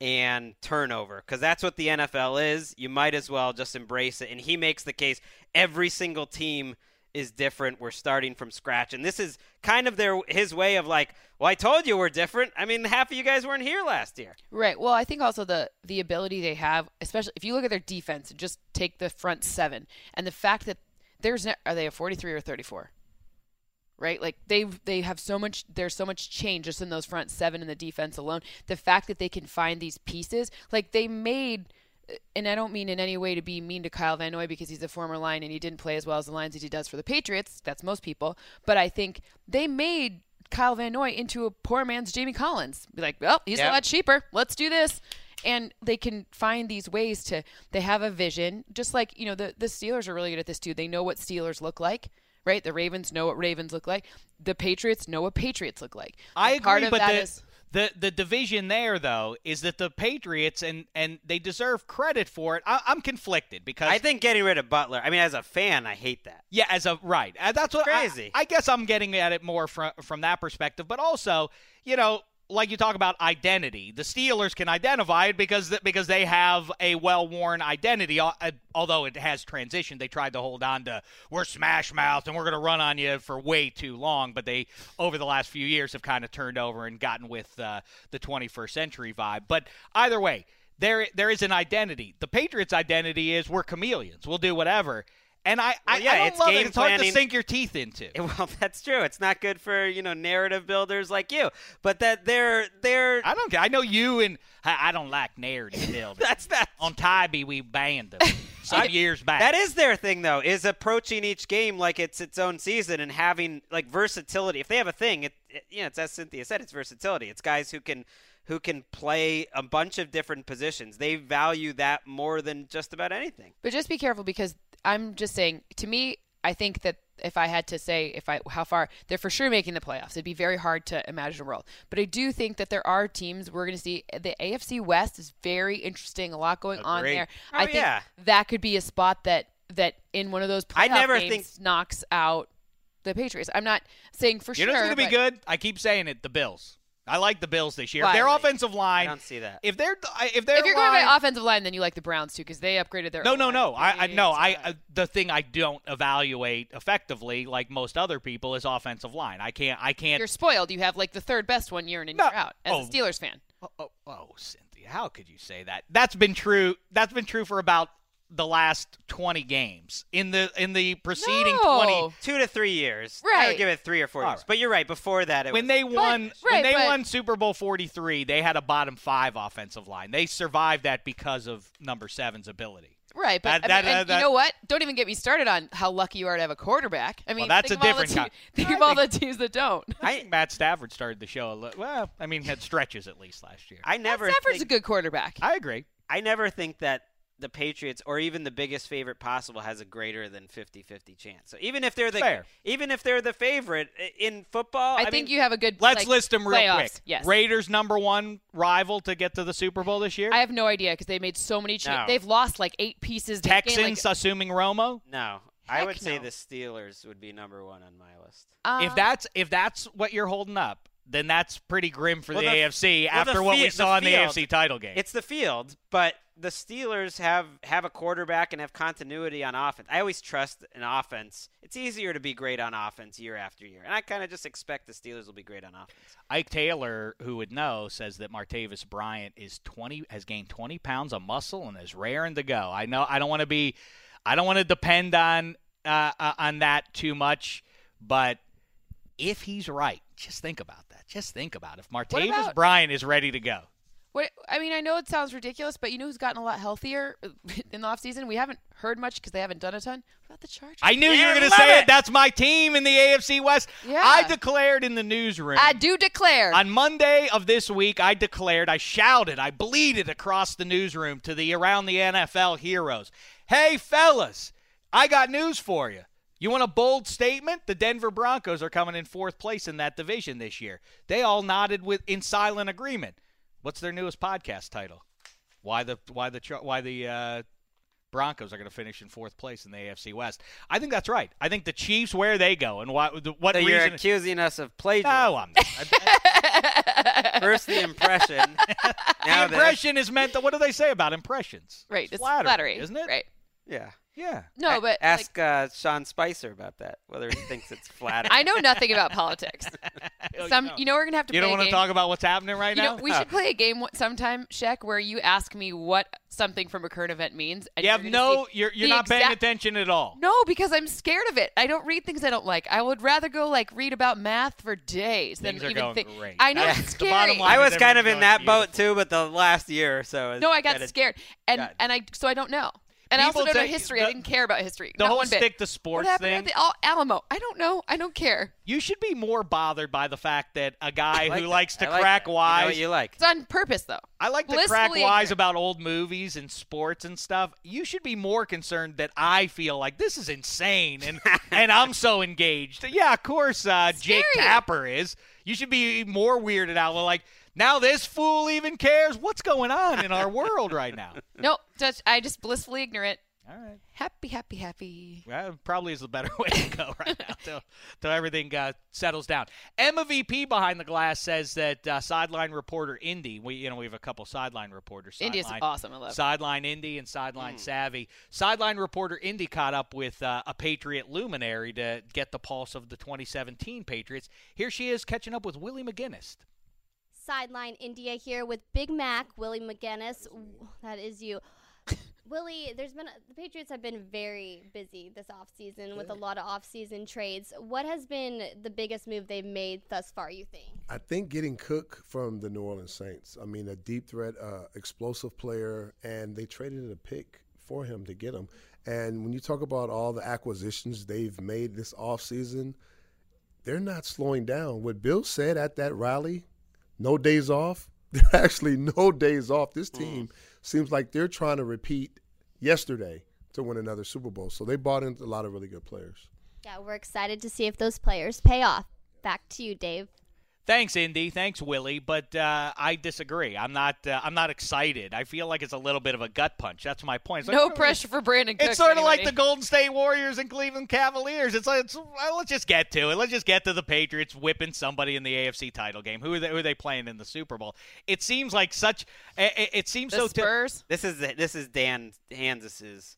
and turnover because that's what the NFL is. You might as well just embrace it. And he makes the case every single team is different. We're starting from scratch, and this is kind of their his way of like, well, I told you we're different. I mean, half of you guys weren't here last year. Right. Well, I think also the the ability they have, especially if you look at their defense, just take the front seven, and the fact that there's are they a 43 or 34? Right. Like they they have so much. There's so much change just in those front seven and the defense alone. The fact that they can find these pieces, like they made and I don't mean in any way to be mean to Kyle Van Noy because he's a former Lion and he didn't play as well as the Lions as he does for the Patriots. That's most people. But I think they made Kyle Van Noy into a poor man's Jamie Collins. Be like, well, he's Yep. a lot cheaper. Let's do this. And they can find these ways to. They have a vision, just like you know the the Steelers are really good at this too. They know what Steelers look like, right? The Ravens know what Ravens look like. The Patriots know what Patriots look like. I And part agree, of but that the, is- the the division there though is that the Patriots and and they deserve credit for it. I, I'm conflicted because I think getting rid of Butler. I mean, as a fan, I hate that. Yeah, as a right. Uh, That's what I- Crazy. I, guess I'm getting at it more from from that perspective, but also, you know, like you talk about identity. The Steelers can identify it because because they have a well-worn identity. Uh, Although it has transitioned, they tried to hold on to we're smash mouth and we're going to run on you for way too long. But they over the last few years have kind of turned over and gotten with uh, the 21st century vibe. But either way, there there is an identity. The Patriots' identity is we're chameleons. We'll do whatever. And I, I, Well, yeah, I don't it's love game it. It's hard to sink your teeth into. Well, that's true. It's not good for you know narrative builders like you. But that they're they're I don't. I know you and I, I don't like narrative building. that's that. On Tybee, we banned them some years back. That is their thing, though, is approaching each game like it's its own season and having like versatility. If they have a thing, it, it you know, it's as Cynthia said, it's versatility. It's guys who can who can play a bunch of different positions. They value that more than just about anything. But just be careful because I'm just saying. To me, I think that if I had to say if I how far they're for sure making the playoffs, it'd be very hard to imagine a world. But I do think that there are teams we're going to see. The AFC West is very interesting. A lot going on there. Oh, I think yeah. that could be a spot that that in one of those playoff I never games think- knocks out the Patriots. I'm not saying for you sure. You know what's going to be good? I keep saying it. The Bills. I like the Bills this year. Why? Their offensive line. I line. don't see that. If they're if they're If you're going by offensive line, then you like the Browns too because they upgraded their. no, no, no. I, I no. I It's, uh, uh, the thing I don't evaluate effectively, like most other people, is offensive line. I can't. I can't. You're spoiled. You have like the third best one year in and No. year out as Oh. a Steelers fan. Oh, oh, oh, Cynthia, how could you say that? That's been true. That's been true for about the last 20 games. In the in the preceding No. 20 Two to three years. I Right. would give it three or four All years. right. But you're right. Before that, it when was, they won when right, they but- won Super Bowl 43, they had a bottom 5 offensive line. They survived that because of number 7's ability. Right, but That- I mean, that- and that- you know what? Don't even get me started on how lucky you are to have a quarterback. I mean, that's think a of all the different te- Think of all the teams that don't. I think Matt Stafford started the show a little well, I mean, had stretches at least last year. I never Stafford's think, a good quarterback. I agree. I never think that the Patriots or even the biggest favorite possible has a greater than 50-50 chance. So even if they're the Fair. even if they're the favorite in football, I, I, think mean, you have a good. Let's like, list them real playoffs. quick. Yes. Raiders number 1 rival to get to the Super Bowl this year. I have no idea because they made so many. Cha- No. They've lost like eight pieces. They've Texans like, assuming Romo. No, I Heck would say the Steelers would be number one on my list. uh, if that's if that's what you're holding up, then that's pretty grim for Well, the, the- AFC well, the after what we saw the in the AFC title game. It's the field, but the Steelers have have a quarterback and have continuity on offense. I always trust an offense. It's easier to be great on offense year after year, and I kind of just expect the Steelers will be great on offense. Ike Taylor, who would know, says that Martavis Bryant is 20 has gained 20 pounds of muscle and is raring to go. I know I don't want to be I don't want to depend on uh, uh, on that too much, but if he's right, just think about that. Just think about it. if Martavis about- Bryant is ready to go. What I mean, I know it sounds ridiculous, but you know who's gotten a lot healthier in the offseason? We haven't heard much because they haven't done a ton. What about the Chargers? I knew you were going to say it. it. That's my team in the AFC West. Yeah. I declared in the newsroom. I do declare. On Monday of this week, I declared, I shouted, I bleated across the newsroom to the around the NFL heroes. Hey, fellas, I got news for you. You want a bold statement? The Denver Broncos are coming in fourth place in that division this year. They all nodded with in silent agreement. What's their newest podcast title? Why the why the why the uh, Broncos are going to finish in fourth place in the AFC West? I think that's right. I think the Chiefs where they go and what what So you're reason? accusing us of plagiarism. no, I'm not. First the impression. the now the- impression is meant. To, what do they say about impressions? right, it's flattery, flattery, isn't it? Right. yeah. Yeah. No, A- but ask uh, Sean Spicer about that. Whether he thinks it's flat. I know nothing about politics. Some, you know, we're gonna have to. You play don't want to talk about what's happening right You now? know, we should play a game sometime, Shek, where you ask me what something from a current event means. And You have no, you're, you're the not paying attention at all. No, because I'm scared of it. I don't read things I don't like. I would rather go like read about math for days Things than are even think. great. I know That's it's scary. I was kind of in going that boat too, but the last year or so. has No, I got scared, and God. and I so I don't know. And I also don't know take- history. the- I didn't care about history. the not whole one bit. stick to What sports happened thing. at the Al- Alamo? I don't know. I don't care. You should be more bothered by the fact that a guy like who that. likes to like crack that. You know wise. what you like. It's on purpose, though. I like to crack wise ignorant. about old movies and sports and stuff. You should be more concerned that I feel like this is insane and and I'm so engaged. Yeah, of course, uh, Jake Tapper is. You should be more weirded out. Like now, this fool even cares. What's going on in our world right now? No, just I just blissfully ignorant. All right. Happy, happy, happy. Well, probably is the better way to go right now till, till everything uh, settles down. Emma VP behind the glass says that uh, sideline reporter Indy, we you know we have a couple sideline reporters. Indy is awesome. I love it. Sideline Indy and Sideline Savvy. Sideline reporter Indy caught up with uh, a Patriot luminary to get the pulse of the 2017 Patriots. Here she is catching up with Willie McGinnis. Sideline Indy here with Big Mac, Willie McGinnis. That is you. Willie, there's been the Patriots have been very busy this offseason with a lot of offseason trades. What has been the biggest move they've made thus far, you think? I think getting Cook from the New Orleans Saints. I mean, a deep threat, uh, explosive player, and they traded a pick for him to get him. And when you talk about all the acquisitions they've made this offseason, they're not slowing down. What Bill said at that rally, no days off. There are actually no days off. This mm. team seems like they're trying to repeat yesterday to win another Super Bowl. So they bought in a lot of really good players. Yeah, we're excited to see if those players pay off. Back to you, Dave. Thanks, Indy. Thanks, Willie. But uh, I disagree. I'm not. Uh, I'm not excited. I feel like it's a little bit of a gut punch. That's my point. Like, No pressure for Brandin Cooks. It's sort of like the Golden State Warriors and Cleveland Cavaliers. It's like, it's, well, let's just get to it. Let's just get to the Patriots whipping somebody in the AFC title game. Who are they, who are they playing in the Super Bowl? It seems like such. It, it- it seems the so. ty- Spurs. This is this is Dan Hanzus's,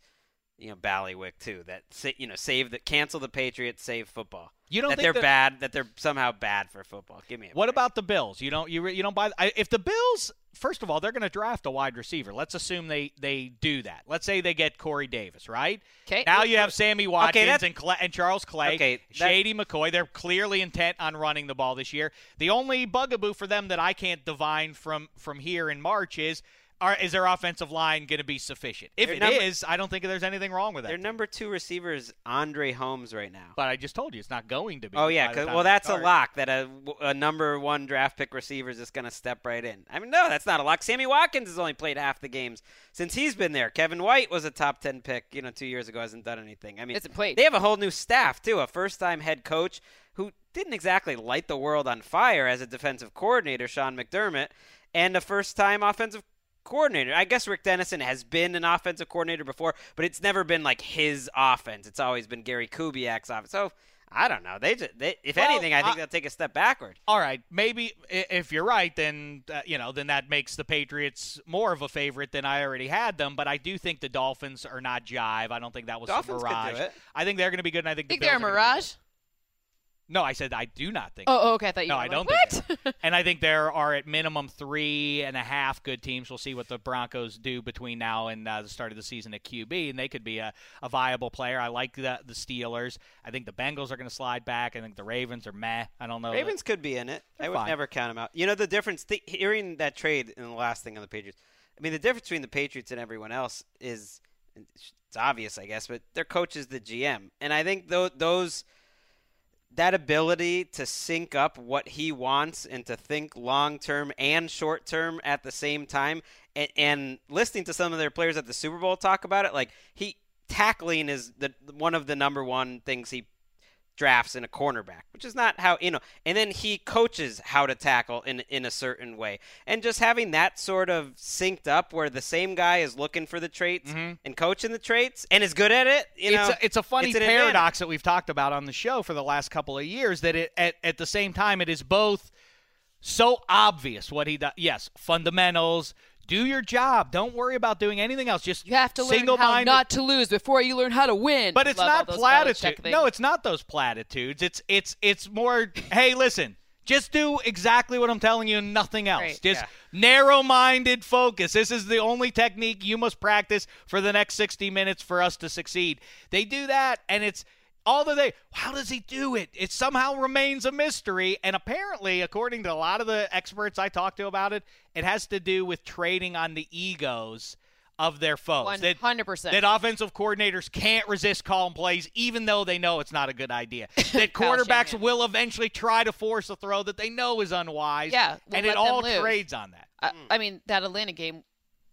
you know, ballywick too. That sa- you know, save the cancel the Patriots, save football. You don't that think they're that- bad? That they're somehow bad for football? Give me a What break. about the Bills? You don't you you don't buy I, if the Bills first of all they're going to draft a wide receiver. Let's assume they they do that. Let's say they get Corey Davis, right? Okay. Now you have Sammy Watkins that- and Cla- and Charles Clay, Okay, Shady McCoy. They're clearly intent on running the ball this year. The only bugaboo for them that I can't divine from from here in March is. Are, is their offensive line going to be sufficient? If Their it number- is, I don't think there's anything wrong with that. Their number two receiver is Andre Holmes right now. but I just told you it's not going to be. Oh yeah, by the 'cause- time well that's a lock that a, a number one draft pick receiver is just going to step right in. I mean, no, that's not a lock. Sammy Watkins has only played half the games since he's been there. Kevin White was a top ten pick, you know, two years ago, hasn't done anything. I mean, Hasn't played. they have a whole new staff too, a first-time head coach who didn't exactly light the world on fire as a defensive coordinator, Sean McDermott, and a first-time offensive coordinator. I guess Rick Dennison has been an offensive coordinator before, but it's never been like his offense. It's always been Gary Kubiak's offense. So I don't know. They, just, they if Well, anything, I think I- they'll take a step backward. All right, maybe if you're right, then uh, you know, then that makes the Patriots more of a favorite than I already had them. But I do think the Dolphins are not jive. I don't think that was Dolphins a could do mirage. it. I think they're going to be good, and I think, Think the they're a Bills are gonna be mirage? Good. No, I said I do not think. Oh, oh, okay. I thought you no, I like, don't what? think. they and I think there are at minimum three and a half good teams. We'll see what the Broncos do between now and uh, the start of the season at QB, and they could be a, a viable player. I like the the Steelers. I think the Bengals are going to slide back. I think the Ravens are meh. I don't know. Ravens could be in it. I They're would fine. never count them out. You know the difference. Th- hearing that trade and the last thing on the Patriots. I mean, the difference between the Patriots and everyone else is it's obvious, I guess, but their coach is the GM, and I think tho- those that ability to sync up what he wants and to think long term and short term at the same time, and, and listening to some of their players at the Super Bowl talk about it, like he tackling is the one of the number one things he drafts in a cornerback, which is not how you know. And then he coaches how to tackle in in a certain way, and just having that sort of synced up, where the same guy is looking for the traits and coaching the traits and is good at it. You know, Mm-hmm. it's a, it's a funny it's advantage. paradox that we've talked about on the show for the last couple of years. That it at, at the same time it is both so obvious what he does. Yes, fundamentals, Do your job. Don't worry about doing anything else. Just You have to learn how not to lose before you learn how to win. But it's Love not platitudes. No, it's not those platitudes. It's it's it's more. hey, listen. Just do exactly what I'm telling you and nothing else. Right. Just Yeah. narrow-minded focus. This is the only technique you must practice for the next 60 minutes for us to succeed. They do that and it's all the day. How does he do it? It somehow remains a mystery and apparently according to a lot of the experts I talked to about it, it has to do with trading on the egos of their foes. That- 100%. That offensive coordinators can't resist calling plays, even though they know it's not a good idea. That quarterbacks Shanahan. will eventually try to force a throw that they know is unwise. Yeah, we'll and it all lose. trades on that. I, mm. I mean, that Atlanta game,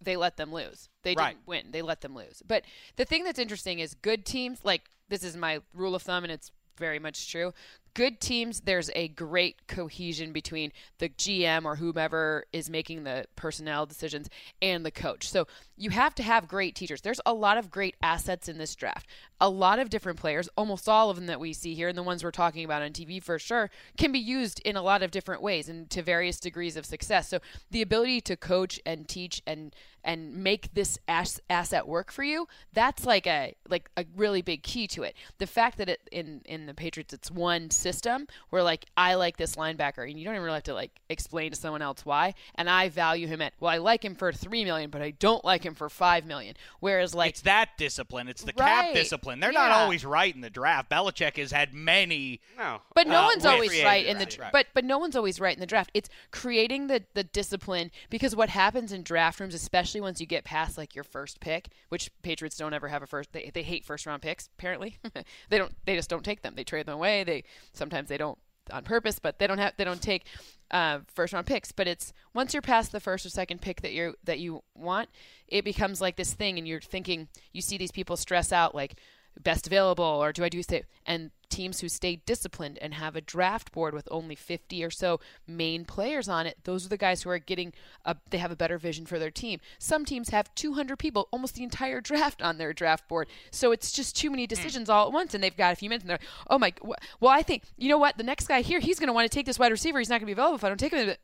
they let them lose. They didn't Right. win. They let them lose. But the thing that's interesting is good teams, like this is my rule of thumb, and it's very much true. Good teams, there's a great cohesion between the GM or whomever is making the personnel decisions and the coach. So you have to have great teachers. There's a lot of great assets in this draft. A lot of different players, almost all of them that we see here, and the ones we're talking about on TV for sure, can be used in a lot of different ways and to various degrees of success. So the ability to coach and teach and and make this ass- asset work for you, that's like a like a really big key to it. The fact that it in in the Patriots it's one system where like I like this linebacker and you don't even really have to like explain to someone else why and I value him at well I like him for 3 million but I don't like him for 5 million. Whereas like it's that discipline. It's the cap discipline. They're not always right in the draft. Belichick has had many. No. But no uh, one's always free right in the agency. Right. but but no one's always right in the draft. It's creating the the discipline because what happens in draft rooms, especially once you get past like your first pick, which Patriots don't ever have a first. They, they hate first round picks. Apparently, they don't. They just don't take them. They trade them away. They sometimes they don't on purpose, but they don't have. They don't take uh, first round picks. But it's once you're past the first or second pick that you that you want, it becomes like this thing, and you're thinking. You see these people stress out like best available or do I do stay and teams who stay disciplined and have a draft board with only 50 or so main players on it those are the guys who are getting a, they have a better vision for their team. Some teams have 200 people almost the entire draft on their draft board. So it's just too many hmm. decisions all at once and they've got a few minutes and they're like, oh my well I think you know what the next guy here he's going to want to take this wide receiver he's not going to be available if I don't take him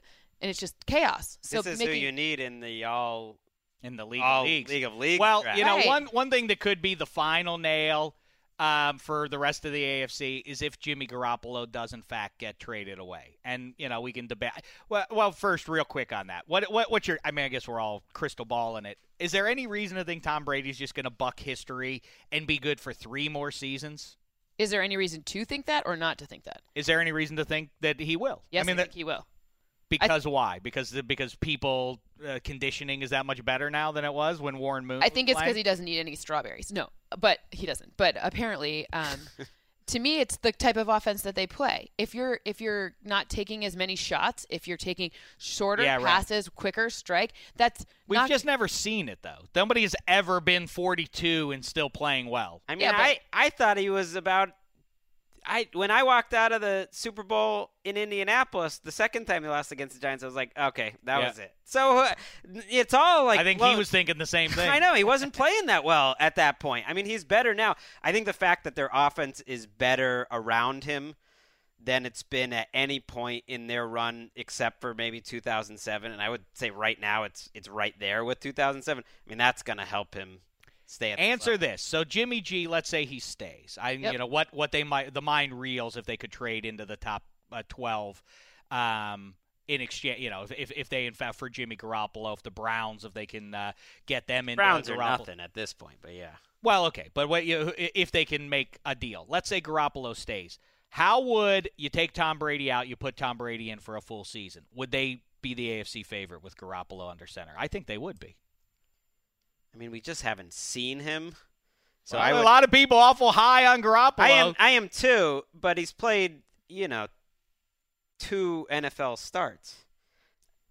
and it's just chaos. So this is making, who you need in the all in the league all of leagues. league of leagues. Well, draft. you know, Right. one one thing that could be the final nail um, for the rest of the AFC is if Jimmy Garoppolo does in fact get traded away, and you know we can debate. Well, well, first, real quick on that, what what what's your? I mean, I guess we're all crystal balling it. Is there any reason to think Tom Brady's just going to buck history and be good for three more seasons? is there any reason to think that or not to think that Is there any reason to think that he will? yes I mean, think that, he will because why? Because because people uh, conditioning is that much better now than it was when Warren Moon. I think it's because he doesn't eat any strawberries. No, but he doesn't. But apparently, um, to me, it's the type of offense that they play. If you're if you're not taking as many shots, if you're taking shorter Yeah, right. passes, quicker strike, that's We've not, just never seen it though. Nobody has ever been 42 and still playing well. I mean, Yeah, but- I, I thought he was about. I when I walked out of the Super Bowl in Indianapolis the second time they lost against the Giants, I was like, okay, that Yeah. was it. So uh, it's all like. I think low- he was thinking the same thing. I know he wasn't playing that well at that point. I mean, he's better now. I think the fact that their offense is better around him than it's been at any point in their run, except for maybe 2007, and I would say right now it's it's right there with 2007. I mean, that's going to help him stay at. Answer level. this. So Jimmy G, let's say he stays. I Yep. you know what what they might the mind reels if they could trade into the top uh, 12 um in exchange, you know, if, if, they in fact for Jimmy Garoppolo, if the Browns, if they can uh, get them in Browns are nothing at this point, but yeah. Well, okay, but what you, if they can make a deal? Let's say Garoppolo stays. How would you take Tom Brady out? You put Tom Brady in for a full season. Would they be the AFC favorite with Garoppolo under center? I think they would be. I mean, we just haven't seen him. So Well, I would, a lot of people awful high on Garoppolo. I am I am too, but he's played, you know, two NFL starts.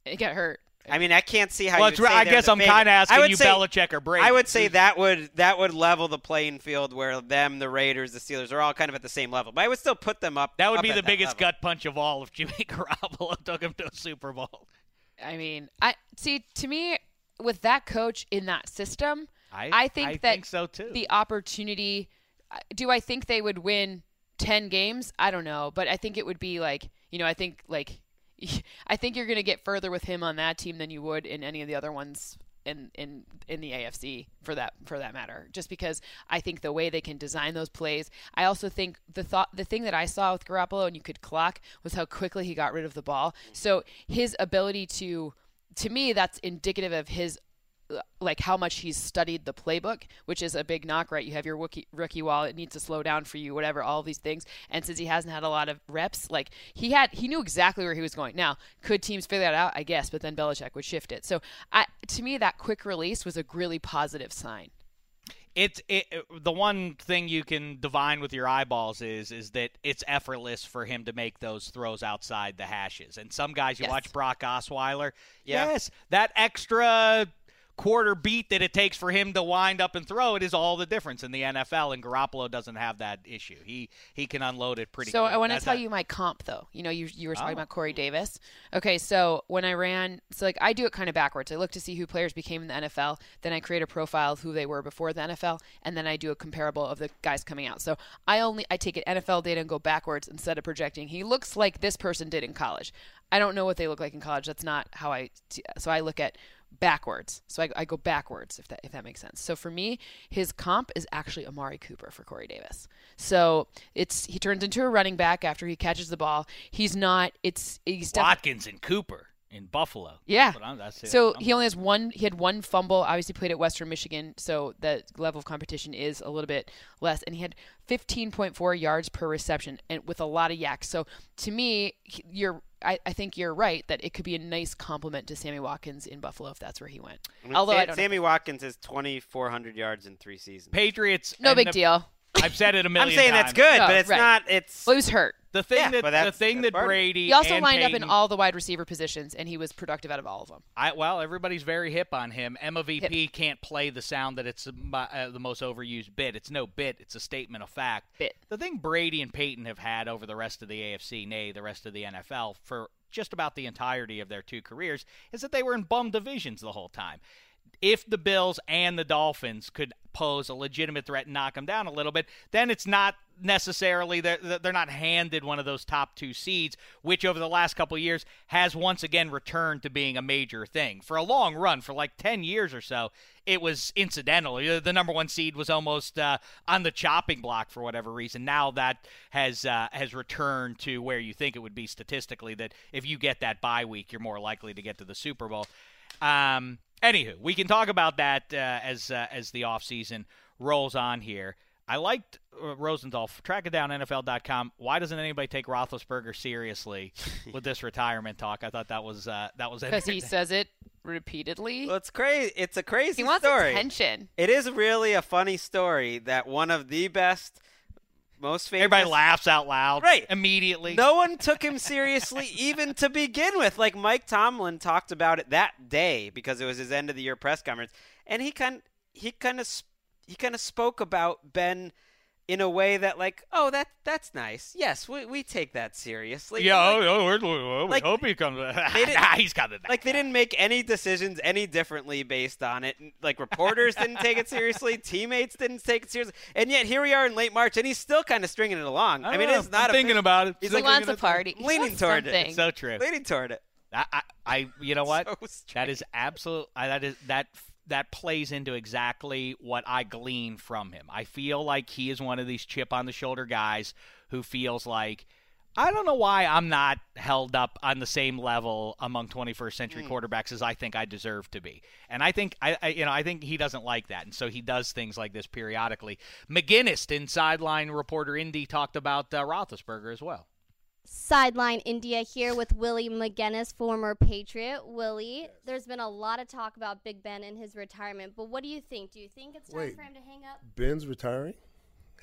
He got hurt. I mean, I can't see how. Well, you would right- say I guess the I'm kinda asking I would you say, Belichick or Brady. I would say that would that would level the playing field where them, the Raiders, the Steelers are all kind of at the same level. But I would still put them up. That would up be at the biggest level. gut punch of all if Jimmy Garoppolo took him to a Super Bowl. I mean, I see. To me, with that coach in that system, I- think I that think so, too. The opportunity. uh, Do I think they would win ten games? I don't know, but I think it would be like you know. I think like I think you're going to get further with him on that team than you would in any of the other ones in in in the AFC for that for that matter. Just because I think the way they can design those plays, I also think the thought the thing that I saw with Garoppolo and you could clock was how quickly he got rid of the ball. So his ability to to me that's indicative of his uh, like how much he's studied the playbook, which is a big knock, right? You have your rookie, rookie wall; it needs to slow down for you, whatever, all these things. And since he hasn't had a lot of reps, like he had, he knew exactly where he was going. Now, could teams figure that out? I guess, but then Belichick would shift it. So, I, to me, that quick release was a really positive sign. It's it, the one thing you can divine with your eyeballs is is that it's effortless for him to make those throws outside the hashes. And some guys you Yes. watch Brock Osweiler, Yeah. yes, that extra quarter beat that it takes for him to wind up and throw it is all the difference in the NFL. And Garoppolo doesn't have that issue. He he can unload it pretty. So quick. I want to tell a- you my comp though. You know, you you were talking Oh. about Corey Davis. Okay, so when I ran, so like I do it kind of backwards. I look to see who players became in the NFL, then I create a profile of who they were before the NFL, and then I do a comparable of the guys coming out. So I only I take it NFL data and go backwards instead of projecting. He looks like this person did in college. I don't know what they look like in college. That's not how I. So I look at backwards. So I, I go backwards if that if that makes sense. So for me, his comp is actually Amari Cooper for Corey Davis. So it's he turns into a running back after he catches the ball. He's not. It's he's definitely Watkins and Cooper in Buffalo. yeah. That's I'm- so I'm- he only has one. He had one fumble. Obviously played at Western Michigan, so the level of competition is a little bit less. And he had 15.4 yards per reception, and with a lot of YACs. So to me, you're. I, I think you're right that it could be a nice complement to Sammy Watkins in Buffalo if that's where he went. I mean, Although Sa- I don't. Sammy Watkins is 2,400 yards in three seasons. Patriots. no big the- deal. I've said it a million. I'm saying times. that's good, No, but it's right. not. It's Well, he was hurt. The thing Yeah, that the thing that part of it. Brady He also and lined up in all the wide receiver positions, and he was productive out of all of them. I, well, everybody's very hip on him. MVP VP can't play the sound that it's uh, the most overused bit. It's no bit. It's a statement of fact. Bit. The thing Brady and Peyton have had over the rest of the AFC, nay, the rest of the NFL, for just about the entirety of their two careers, is that they were in bum divisions the whole time. If the Bills and the Dolphins could pose a legitimate threat and knock them down a little bit, then it's not necessarily that they're not handed one of those top two seeds, which over the last couple years has once again returned to being a major thing. For a long run, for like 10 years or so, it was incidental. The number one seed was almost uh, on the chopping block for whatever reason. Now that has uh, has returned to where you think it would be statistically. That if you get that bye week, you're more likely to get to the Super Bowl. Um, anywho, we can talk about that uh, as uh, as the offseason rolls on here. I liked uh, Rosenthal. Track it down, NFL.com. Why doesn't anybody take Roethlisberger seriously with this retirement talk? I thought that was uh, that was Because he says it repeatedly. Well, it's crazy. It's a crazy he wants story. attention. It is really a funny story that one of the best, most famous. Everybody laughs out loud, Right. Immediately. No one took him seriously even to begin with. Like Mike Tomlin talked about it that day because it was his end of the year press conference, and he kind he kind of he kind of spoke about Ben in a way that like, oh that that's nice. Yes, we we take that seriously. Yeah, Like- oh, oh we're, we're, we like, hope he comes. they didn't- He's got it. like they didn't make any decisions any differently based on it. Like reporters didn't take it seriously, teammates didn't take it seriously, and yet here we are in late March, and he's still kind of stringing it along. I, mean, don't it's not I'm a thinking big- about it. He's He like wants a party. I'm leaning toward something. it. so true. Leaning toward it. I, I, I you know what? So that is absolute. I, that is that that plays into exactly what I glean from him. I feel like he is one of these chip on the shoulder guys who feels like. I don't know why I'm not held up on the same level among 21st century quarterbacks as I think I deserve to be, and I think I, I, you know, I think he doesn't like that, and so he does things like this periodically. McGinnis in sideline reporter Indy talked about uh, Roethlisberger as well. Sideline Indy here with Willie McGinnis, former Patriot. Willie, there's been a lot of talk about Big Ben and his retirement, but what do you think? Do you think it's time Wait. for him to hang up? Ben's retiring?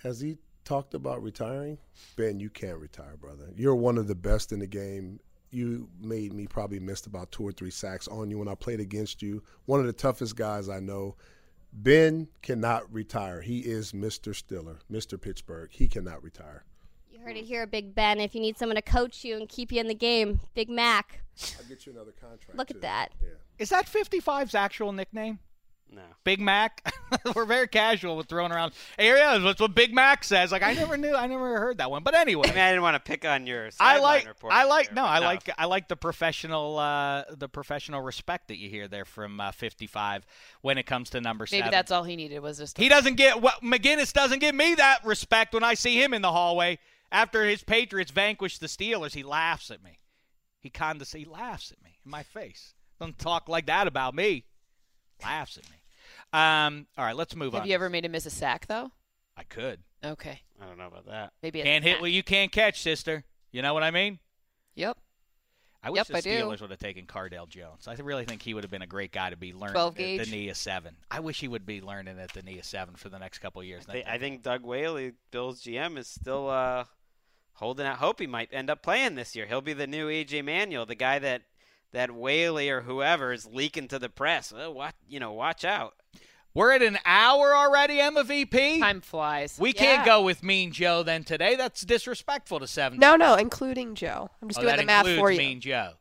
Has he talked about retiring? Ben, you can't retire, brother. You're one of the best in the game. You made me probably missed about two or three sacks on you when I played against you. One of the toughest guys I know. Ben cannot retire. He is Mr. Steeler, Mr. Pittsburgh. He cannot retire. You heard it here, Big Ben. If you need someone to coach you and keep you in the game, Big Mac. I'll get you another contract. Look at too. that. Yeah. Is that 55's actual nickname? No. Big Mac. We're very casual with throwing around. Hey, yeah, that's what Big Mac says. Like I never knew. I never heard that one. But anyway, I mean, I didn't want to pick on your. I like. report I like. No, but I like. I like the professional. Uh, the professional respect that you hear there from uh, 55 when it comes to number Maybe seven. that's all he needed was just. He doesn't get what McGinnis doesn't give me that respect when I see him in the hallway after his Patriots vanquished the Steelers. He laughs at me. He condes- He laughs at me in my face. Don't talk like that about me. Laughs at me. Um. All right, let's move Have on. Have you ever made him miss a sack though? I could. Okay. I don't know about that. Maybe a Can't hit sack. what you can't catch, sister. You know what I mean? Yep. I wish Yep, the Steelers would have taken Cardale Jones. I really think he would have been a great guy to be learning at the knee of seven. I wish he would be learning at the knee of seven for the next couple of years. I think, I think Doug Whaley, Bills GM, is still uh, holding out hope he might end up playing this year. He'll be the new EJ Manuel, the guy that that Whaley or whoever is leaking to the press. Well, what you know, watch out. We're at an hour already, Emma VP. Time flies. We Yeah. can't go with Mean Joe then today. That's disrespectful to seven. No, no, including Joe. I'm just oh, doing the math includes for you. Mean Joe.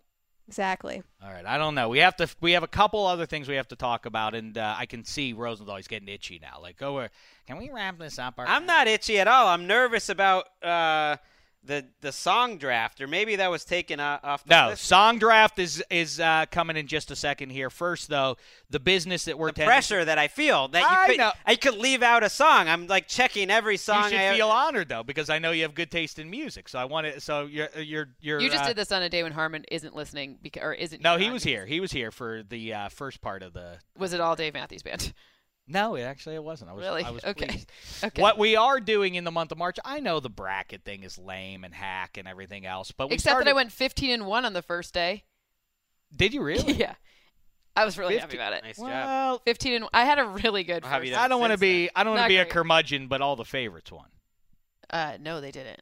Exactly. All right, I don't know. We have to. We have a couple other things we have to talk about, and uh, I can see Rosenthal. He's getting itchy now. Like, go. where can we wrap this up? I'm not itchy at all. I'm nervous about uh, the the song draft, or maybe that was taken uh, off the No, list. song draft is is uh, coming in just a second here. First, though, the business that we're the tending- pressure that I feel that you I could know. I could leave out a song. I'm like checking every song. You should I feel honored though, because I know you have good taste in music. So I want to. So you're you're you're. You just uh, did this on a day when Harmon isn't listening, because, or isn't. No, he was here. He was here for the uh, first part of the. Was it all Dave Matthews Band? No, it actually it wasn't. I was Really? I was Okay. pleased. Okay. What we are doing in the month of March, I know the bracket thing is lame and hack and everything else, but we Except started, that I went 15 and one on the first day. Did you really? yeah, I was really 50 happy about it. Nice job. Well, 15 and I had a really good. I'll first you. I don't want to since be. I don't want to Not be a curmudgeon, but all the favorites won Uh, no, they didn't.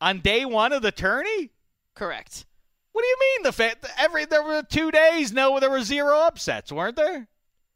on day one of the tourney. Correct. What do you mean the fa- every there were two days? No, there were zero upsets, weren't there?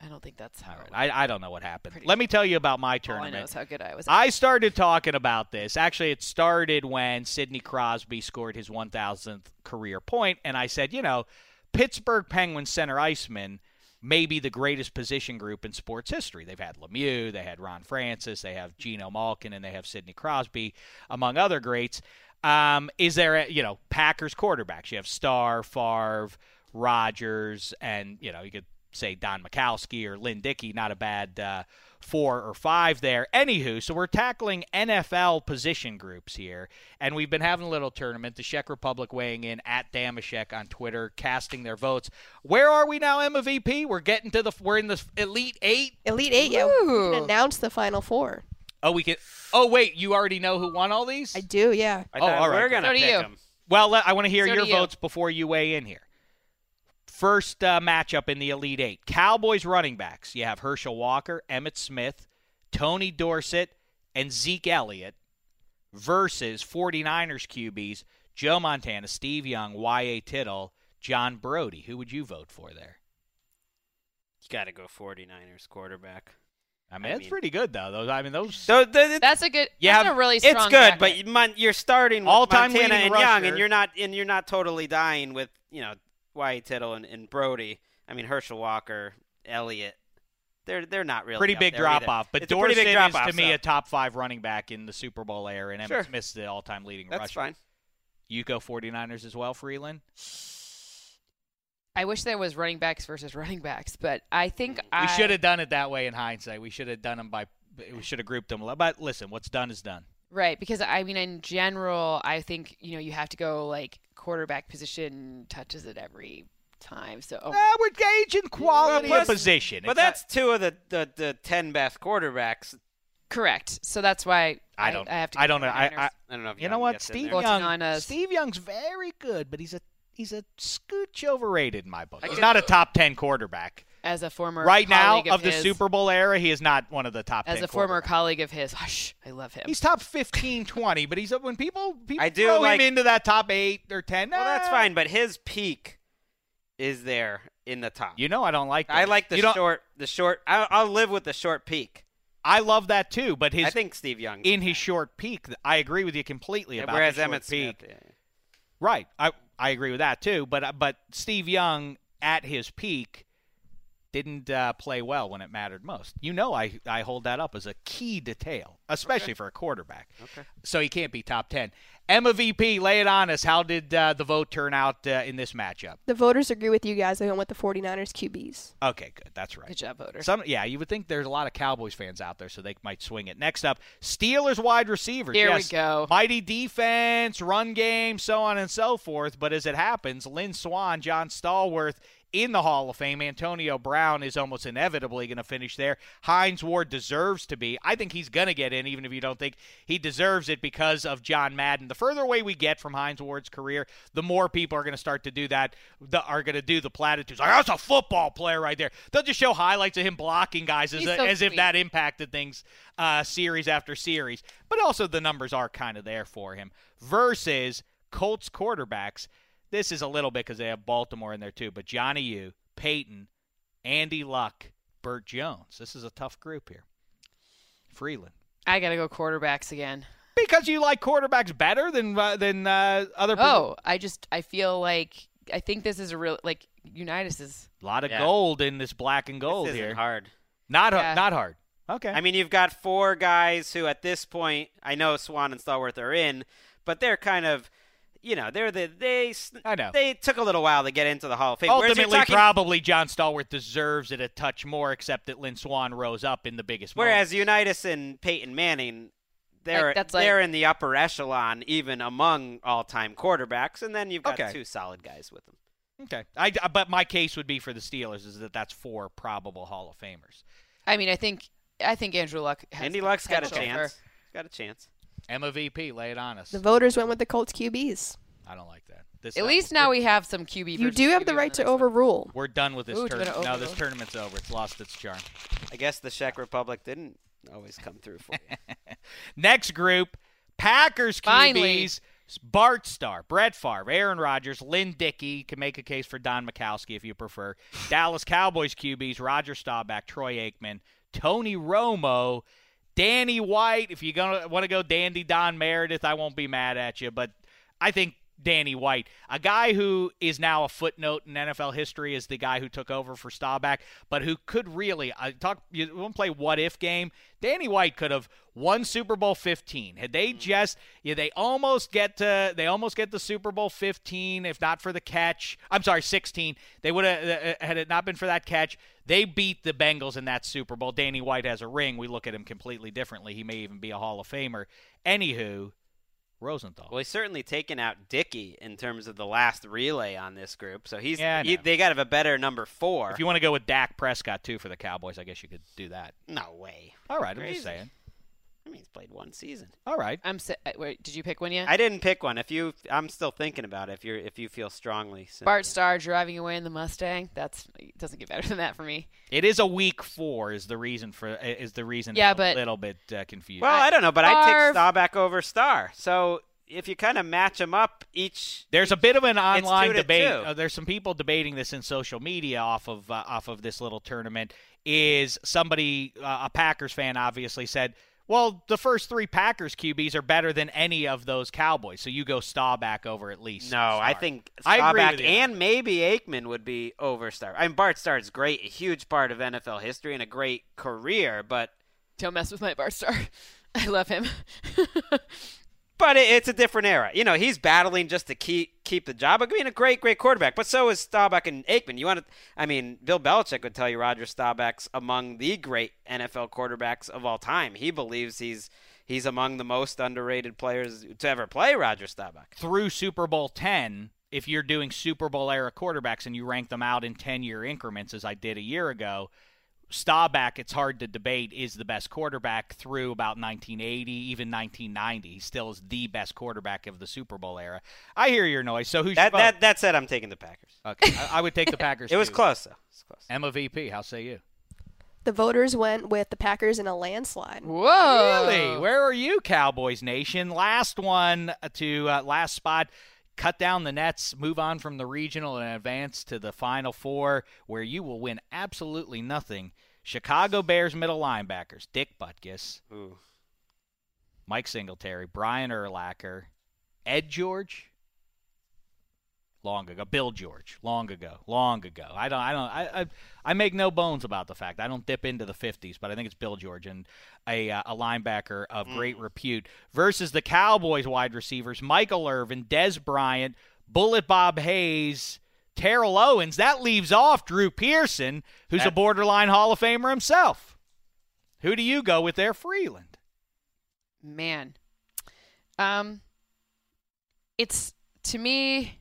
I don't think that's how. I, I don't know what happened. Let me tell you about my all I know is how good I was. I started talking about this. Actually, it started when Sidney Crosby scored his 1,000th career point, and I said, you know, Pittsburgh Penguins center iceman may be the greatest position group in sports history. They've had Lemieux, they had Ron Francis, they have Geno Malkin, and they have Sidney Crosby, among other greats. Um, is there, a, you know, Packers quarterbacks? You have Starr, Favre, Rodgers, and you know, you could say Don Majkowski or Lynn Dickey. Not a bad uh, four or five there. Anywho, so we're tackling NFL position groups here, and we've been having a little tournament. The Czech Republic weighing in at Dameshek on Twitter, casting their votes. Where are we now, Emma VP? We're getting to the. We're in the Elite Eight. Elite Eight, yeah. We can announce the Final Four. Oh, we can. Oh, wait, you already know who won all these? I do, yeah. I Oh, all right, we're gonna So do pick you. 'em. Well, let, I want to hear So your you. votes before you weigh in here. First uh, matchup in the Elite Eight Cowboys running backs. You have Herschel Walker, Emmitt Smith, Tony Dorsett, and Zeke Elliott versus 49ers QBs Joe Montana, Steve Young, Y.A. Tittle, John Brodie. Who would you vote for there? You got to go 49ers quarterback. I mean, I that's mean- pretty good, though. Those, I mean, those. So the, That's a good. Yeah, that's have- a really strong. it's good, bracket. but you- Mon- you're starting All-time Montana leading and Young, rusher. and you're not and you're not totally dying with you know Y.A. Tittle and, and Brodie. I mean Herschel Walker, Elliott. They're they're not really pretty up big drop either. off, but it's a Dorsett drop is off, to me so a top five running back in the Super Bowl era, and Emmitt Sure. Smith's the all-time leading that's rusher. fine. You go 49ers as well, Frelund? I wish there was running backs versus running backs, but I think I We should have done it that way in hindsight. We should have done them by. We should have grouped them. But listen, what's done is done. Right, because I mean, in general, I think you know you have to go like quarterback position touches it every time. So oh, we're gauging quality Well, of position. But It's not- that's two of the, the, the ten best quarterbacks. correct. So that's why I don't. I, have to. I don't know. I, I, I don't know if you Young know what? Steve Young. Steve Young's very good, but he's a he's a scooch overrated in my book. He's not a top ten quarterback as a former right now colleague of the his, Super Bowl era. He is not one of the top. As a former colleague of his, hush, I love him. He's top 15, 20, but he's when people people I do throw like- him into that top eight or ten. Well, that's fine, but his peak is there in the top. You know I don't like. That. I like the You short. The short. I, I'll live with the short peak. I love that too, but his I think Steve Young in his short peak, I agree with you completely about whereas the short Emmitt peak. Smith. yeah. Right, I I agree with that too. But uh, but Steve Young at his peak didn't uh, play well when it mattered most. You know, I, I hold that up as a key detail, especially for a quarterback. Okay. So he can't be top 10. Emma VP, lay it on us. How did uh, the vote turn out uh, in this matchup? The voters agree with you guys. They went with the 49ers QBs. Okay, good. That's right. Good job, voter. Some, yeah, you would think there's a lot of Cowboys fans out there, so they might swing it. Next up, Steelers wide receivers. Here we go. Mighty defense, run game, so on and so forth. But as it happens, Lynn Swann, John Stallworth in the Hall of Fame. Antonio Brown is almost inevitably going to finish there. Hines Ward deserves to be. I think he's going to get in, even if you don't think he deserves it because of John Madden. The further away we get from Hines Ward's career, the more people are going to start to do that. The, are going to do the platitudes like that's a football player right there. They'll just show highlights of him blocking guys as, so as if that impacted things uh, series after series. But also the numbers are kind of there for him. Versus Colts quarterbacks. This is a little bit because they have Baltimore in there too. But Johnny U, Peyton, Andy Luck, Bert Jones. This is a tough group here. Frelund. I gotta go quarterbacks again. Because you like quarterbacks better than uh, than uh, other people. Oh, I just I feel like I think this is a real like Unitas is A lot of Yeah. gold in this black and gold This isn't here. hard. Not Yeah. not hard. Okay. I mean, you've got four guys who, at this point, I know Swan and Stallworth are in, but they're kind of, you know, they're the they. I know. they took a little while to get into the Hall of Fame. Ultimately, talking- probably John Stallworth deserves it a touch more, except that Lynn Swann rose up in the biggest. Whereas moment. Unitas and Peyton Manning, they're Like, that's they're in the upper echelon, even among all-time quarterbacks, and then you've got Okay. two solid guys with them. okay, I, but my case would be for the Steelers is that that's four probable Hall of Famers. I mean I think I think Andrew Luck has Andy Luck's got a chance. for- got a chance. Emma VP, lay it on us. The voters went with the Colts QBs. I don't like that. This, At least now we have some QB. You do have QB the right to next one. overrule. We're done with this Ooh, tournament. No, this tournament's over. It's lost its charm. I guess the Czech Republic didn't always come through for you. Next group, Packers QBs. Finally. Bart Starr, Brett Favre, Aaron Rodgers, Lynn Dickey can make a case for Don Majkowski if you prefer. Dallas Cowboys QBs, Roger Staubach, Troy Aikman, Tony Romo, Danny White. If gonna want to go Dandy Don Meredith, I won't be mad at you, but I think Danny White, a guy who is now a footnote in NFL history, is the guy who took over for Staubach, but who could really I talk. You want to play what if game? Danny White could have won Super Bowl 15 had they just. Yeah, they almost get to. They almost get the Super Bowl 15 if not for the catch. I'm sorry, 16. They would have uh, had it not been for that catch. They beat the Bengals in that Super Bowl. Danny White has a ring. We look at him completely differently. He may even be a Hall of Famer. Anywho, Rosenthal. Well, he's certainly taken out Dickey in terms of the last relay on this group, so he's yeah, he, they got to have a better number four. If you want to go with Dak Prescott too for the Cowboys, I guess you could do that. no way. All right, I'm just saying. I mean, he's played one season. All right. I'm si- uh, wait. Did you pick one yet? I didn't pick one. If you, I'm still thinking about it. If you're, if you feel strongly, so- Bart Starr driving away in the Mustang. That's doesn't get better than that for me. It is a week four is the reason for is the reason. Yeah, it's but- a little bit uh, confused. Well, I, don't know, but I'd take Favre- Staubach over Starr. So if you kind of match them up, each There's a bit of an online debate. Uh, there's some people debating this in social media off of uh, off of this little tournament. Is somebody uh, a Packers fan obviously said, "Well, the first three Packers QBs are better than any of those Cowboys." So you go Staubach over at least. No, I Starr. think I agree Staubach with you. and maybe Aikman would be over Starr. I mean, Bart Starr is great, a huge part of NFL history and a great career, but Don't mess with my Bart Starr. I love him. but it, it's a different era. You know, he's battling just to keep keep the job. I mean, a great, great quarterback, but so is Staubach and Aikman. You want to? I mean, Bill Belichick would tell you Roger Staubach's among the great NFL quarterbacks of all time. He believes he's he's among the most underrated players to ever play. Roger Staubach. through Super Bowl 10, if you're doing Super Bowl era quarterbacks and you rank them out in 10 year increments, as I did a year ago, Staubach, it's hard to debate, is the best quarterback through about 1980, even 1990. He still is the best quarterback of the Super Bowl era. I hear your noise. So who's That that that said, I'm taking the Packers. Okay, I, I would take the Packers. It was too. close though. It was close. Emma VP, how say you? The voters went with the Packers in a landslide. Whoa! Really? Where are you, Cowboys Nation? Last one to uh, last spot. Cut down the nets, move on from the regional and advance to the Final Four, where you will win absolutely nothing. Chicago Bears middle linebackers Dick Butkus, Ooh. Mike Singletary, Brian Urlacher, Ed George, long ago. Bill George, long ago, long ago. I don't, I don't, I, I, I make no bones about the fact I don't dip into the 50s, but I think it's Bill George and a, uh, a linebacker of great repute versus the Cowboys wide receivers Michael Irvin, Dez Bryant, Bullet Bob Hayes. Terrell Owens, that leaves off Drew Pearson, who's a borderline Hall of Famer himself. Who do you go with there, Frelund? Man. Um it's to me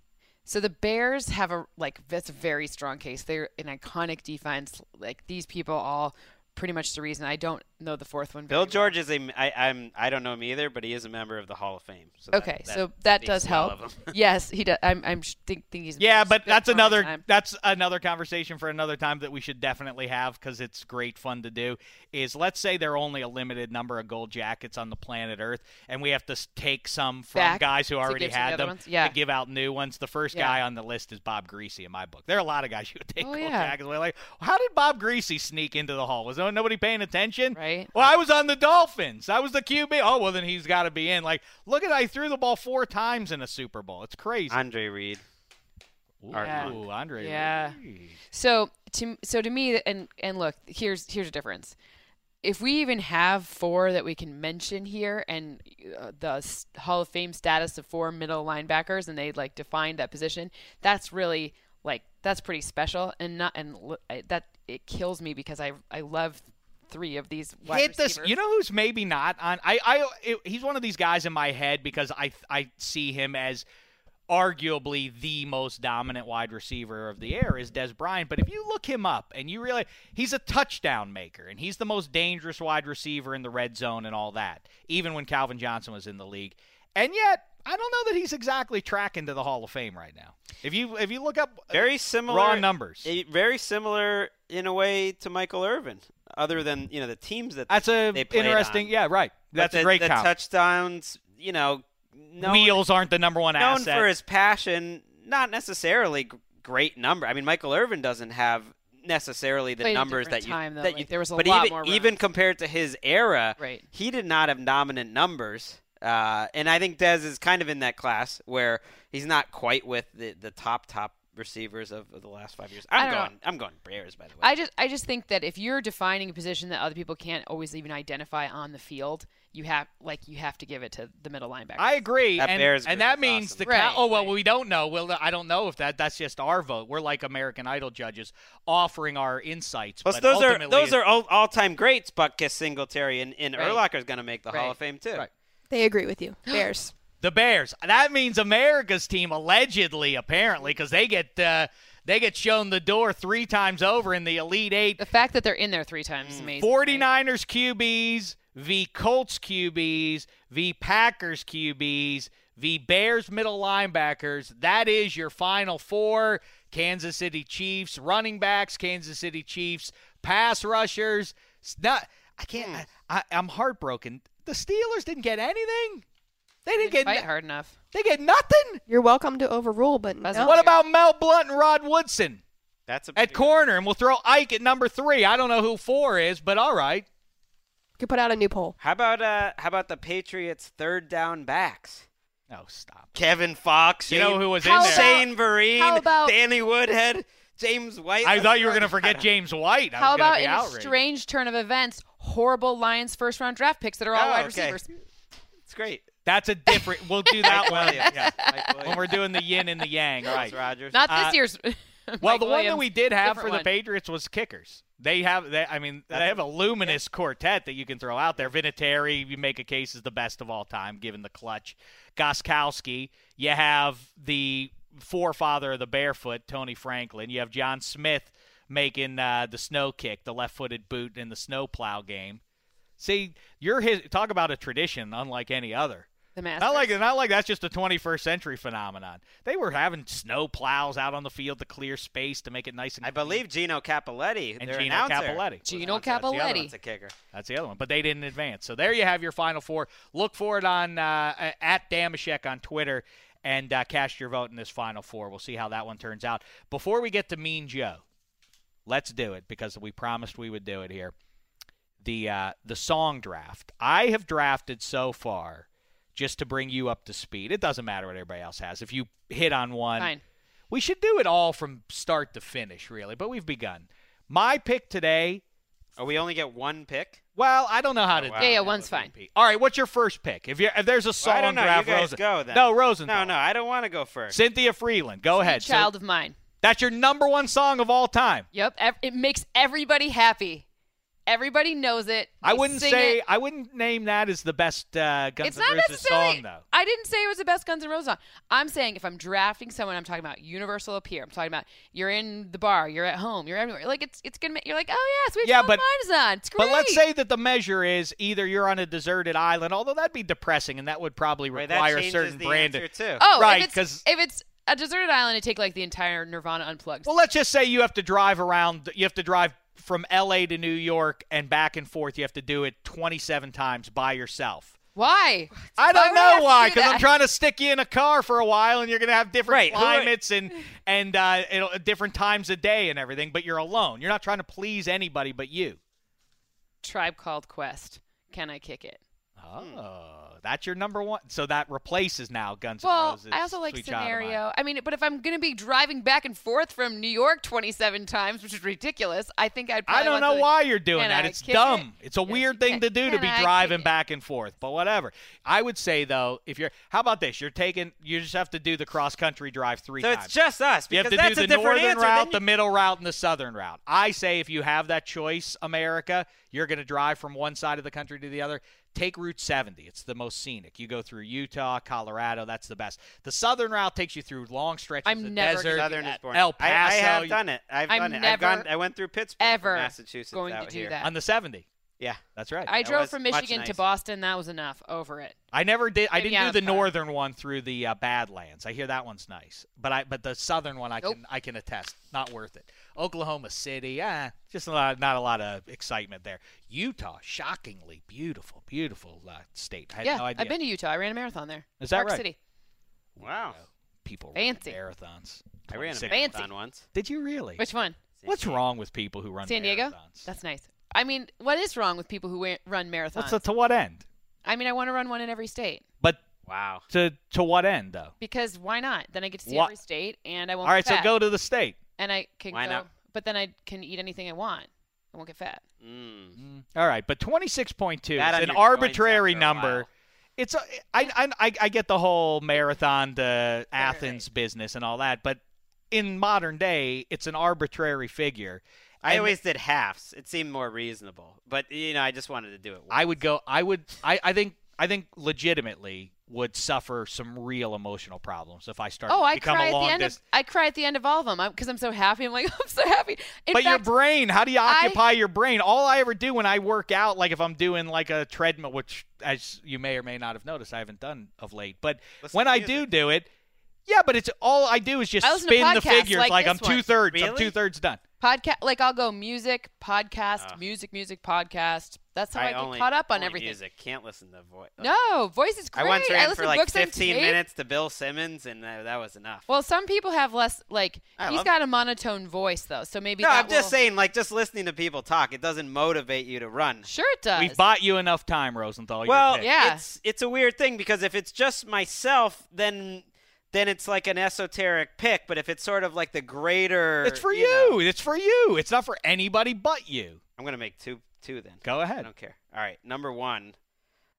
so the Bears have a like that's a very strong case. They're an iconic defense. Like these people all pretty much the reason I don't know the fourth one. Bill very George is a I, I'm I don't know him either, but he is a member of the Hall of Fame. So that- Okay, so that speaks does help. yes, he does. I'm I'm think, think he's Yeah, but that's another time. that's another conversation for another time that we should definitely have because it's great fun to do. Is let's say there are only a limited number of gold jackets on the planet Earth, and we have to take some from Back guys who already give the had them ones? Yeah. to give out new ones. The first Yeah. guy on the list is Bob Griese in my book. There are a lot of guys you would take Oh, gold yeah. jackets. We're like, how did Bob Griese sneak into the hall? Was there nobody paying attention? Right. Well, I was on the Dolphins. I was the QB. Oh, well, then he's got to be in. Like, look at I threw the ball four times in a Super Bowl. It's crazy. Andre Reed. Art Yeah. Ooh, Andre. Yeah. Reed. So to so to me, and and look, here's here's a difference. If we even have four that we can mention here, and uh, the Hall of Fame status of four middle linebackers, and they like defined that position, that's really like that's pretty special. And not and l- I- that it kills me because I I love three of these wide hit this. You know who's maybe not on? I, I, it, he's one of these guys in my head because I, I see him as arguably the most dominant wide receiver of the era is Dez Bryant. But if you look him up and you realize he's a touchdown maker and he's the most dangerous wide receiver in the red zone and all that, even when Calvin Johnson was in the league, and yet. I don't know that he's exactly tracking to the Hall of Fame right now. If you if you look up Very similar raw numbers, Very similar in a way to Michael Irvin, other than you know the teams that that's a they interesting. on. Yeah, right. That's the, a great the count. touchdowns. You know, known, Wheels aren't the number one known asset. for his passion, not necessarily great number. I mean, Michael Irvin doesn't have necessarily the Played numbers that you time, though. that Like, you there was a but lot even more even compared to his era, Right. he did not have dominant numbers. Uh, and I think Dez is kind of in that class where he's not quite with the, the top top receivers of, of the last five years. I I'm don't know. going I'm going Bears by the way. I just I just think that if you're defining a position that other people can't always even identify on the field, you have like you have to give it to the middle linebacker. I agree, That and, Bears and group that is means awesome. the Cow- Right, oh well, right. we don't know. Well, I don't know if that that's just our vote. We're like American Idol judges offering our insights. Plus, but those are those are all, all-time greats. Butkus, Singletary, and, and Right. Urlacher's going to make the Hall of Fame too. Right. They agree with you. Bears. the Bears. That means America's team allegedly, apparently, because they get uh, they get shown the door three times over in the Elite Eight. the fact that they're in there three times is amazing. right? 49ers QBs v Colts QBs v Packers QBs v Bears middle linebackers. That is your final four. Kansas City Chiefs running backs, Kansas City Chiefs pass rushers. It's not I can't I, I, I'm heartbroken. The Steelers didn't get anything. They didn't, Didn't get fight no- hard enough. They get nothing. You're welcome to overrule, but no. What about Mel Blount and Rod Woodson That's a at corner? And we'll throw Ike at number three. I don't know who four is, but all right. Could put out a new poll. How about uh how about the Patriots third down backs? Oh, stop. Kevin Faulk. You know who was in How there? about- Shane Vereen, how about- Danny Woodhead, James White. I thought you were going to forget James White. I How was about be in outraged. a strange turn of events, horrible Lions first round draft picks that are all Oh, wide okay. receivers? It's great. That's a different. We'll do that Mike one. Yeah. Mike When we're doing the yin and the yang, right? Rogers. Not this Uh, year's. Well, Mike the one that we did have for different the one. Patriots was kickers. They have, they, I mean, they have a luminous quartet that you can throw out there. Vinatieri, you make a case is the best of all time, given the clutch. Gostkowski, you have the forefather of the barefoot, Tony Franklin. You have John Smith making uh, the snow kick, the left-footed boot in the snowplow game. See, you're his. Talk about a tradition unlike any other. The Not Masters. like not like that's just a 21st century phenomenon. They were having snow plows out on the field to clear space to make it nice and. I believe Gino Cappelletti, And their Gino announcer, Cappelletti. Gino on- that's the other Cappelletti. a kicker. That's the other one, but they didn't advance. So there you have your final four. Look for it on uh, at Dameshek on Twitter and uh, cast your vote in this final four. We'll see how that one turns out. Before we get to Mean Joe, let's do it because we promised we would do it here. The uh, the song draft. I have drafted so far, just to bring you up to speed. It doesn't matter what everybody else has. If you hit on one, Fine. We should do it all from start to finish, really, but we've begun. My pick today. Oh, we only get one pick. Well, I don't know how oh, to. wow. do Yeah, yeah, one's fine. All right, what's your first pick? If you if there's a song Well, I don't know. draft, you guys Rosen- go then. No, Rosenthal. No, no, I don't want to go first. Cynthia Frelund, go ahead. So Child of mine. that's your number one song of all time. Yep. ev- It makes everybody happy. Everybody knows it. I wouldn't say it. I wouldn't name that as the best uh, Guns it's N' not Roses song though. I didn't say it was the best Guns N' Roses song. I'm saying if I'm drafting someone, I'm talking about Universal appeal. I'm talking about you're in the bar, you're at home, you're everywhere. Like it's it's gonna. Make, you're like, oh yeah, sweet Yeah, but- of Mine is on. It's great. But let's say that the measure is either you're on a deserted island, although that'd be depressing and that would probably Right, that require a certain the brand. answer, too. oh, right, because if it's a deserted island, it take like the entire Nirvana unplugged. Well, let's just say you have to drive around. You have to drive from L.A. to New York and back and forth. You have to do it 27 times by yourself. Why? I don't would I have know why, because I'm trying to stick you in a car for a while, and you're going to have different Right, climates and and uh, it'll, different times of day and everything. But you're alone. You're not trying to please anybody but you. Tribe called Quest. Can I kick it? Oh, that's your number one. So that replaces now Guns N' Well, Roses. I also like Sweet Child of Mine. scenario. I mean, but if I'm going to be driving back and forth from New York 27 times, which is ridiculous, I think I'd. I don't want know something- why you're doing that. I It's dumb. it? It's a Yes, weird thing to do to be I driving back and forth. But whatever. I would say though, if you're how about this? You're taking you just have to do the cross country drive three So times. it's just us you have because to that's do a the different northern answer. route, Then the middle route, and the southern route. I say if you have that choice, America, you're going to drive from one side of the country to the other. Take Route 70. It's the most scenic. You go through Utah, Colorado. That's the best. The southern route takes you through long stretches I'm of never desert. Southern is that. boring. El I, I Paso, have you- done it. I've I'm done it. I've gone. I went through Pittsburgh, ever Massachusetts, going to do here. that. on the 70. Yeah, That's right. I That drove from much Michigan to. Boston. That was enough. Over it. I never did. I didn't out do of the car. northern one through the uh, Badlands. I hear that one's nice, but I but the southern one I Nope. can I can attest, not worth it. Oklahoma City, ah, just a lot, not a lot of excitement there. Utah, shockingly beautiful, beautiful uh, state. I had yeah, no idea. I've been to Utah. I ran a marathon there. Is that Park right? City. Wow. People run Fancy. marathons. I ran a 26 Fancy. marathon once. Did you really? Which one? What's wrong with people who run San Diego. marathons? That's nice. I mean, what is wrong with people who run marathons? What's the, to what end? I mean, I want to run one in every state But Wow. to to what end though? because why not? Then I get to see What- every state, and I won't. All right, get fat. All right, so go to the state. and I can Why go. not? But then I can eat anything I want. I won't get fat. Mm. All right, but 26.2 That is an arbitrary after a number. while. It's a, I, I, I- I get the whole marathon to Athens business and all that, but in modern day, it's an arbitrary figure. I And always did halves. It seemed more reasonable, but you know, I just wanted to do it. Once. I would go. I would. I, I think. I think legitimately would suffer some real emotional problems if I started Oh, I become cry a at the end distance. of I cry at the end of all of them because I'm so happy. I'm like I'm so happy. In but your brain, how do you I- occupy your brain? All I ever do when I work out, like if I'm doing like a treadmill, which as you may or may not have noticed, I haven't done of late. But when I do music. do it, yeah, but it's all I do is just I listen spin the figures like like, I'm two thirds. I'm two thirds done. podcast like I'll go music, podcast, Ugh. music, music, podcast. That's how I, I get only, caught up on only everything. Music. Can't listen to voice. No, voice is great. I once ran listen for like 15 minutes to Bill Simmons, and that, that was enough. Well, some people have less like I he's love- got a monotone voice though, so maybe no, that I'm just saying, like, just listening to people talk, it doesn't motivate you to run. Sure, it does. We've bought you enough time, Rosenthal. Well. Yeah. it's it's a weird thing because if it's just myself, then then it's like an esoteric pick. But if it's sort of like the greater, it's for you. you. know- It's for you. It's not for anybody but you. I'm gonna make two two then. Go ahead. I don't care. All right, number one,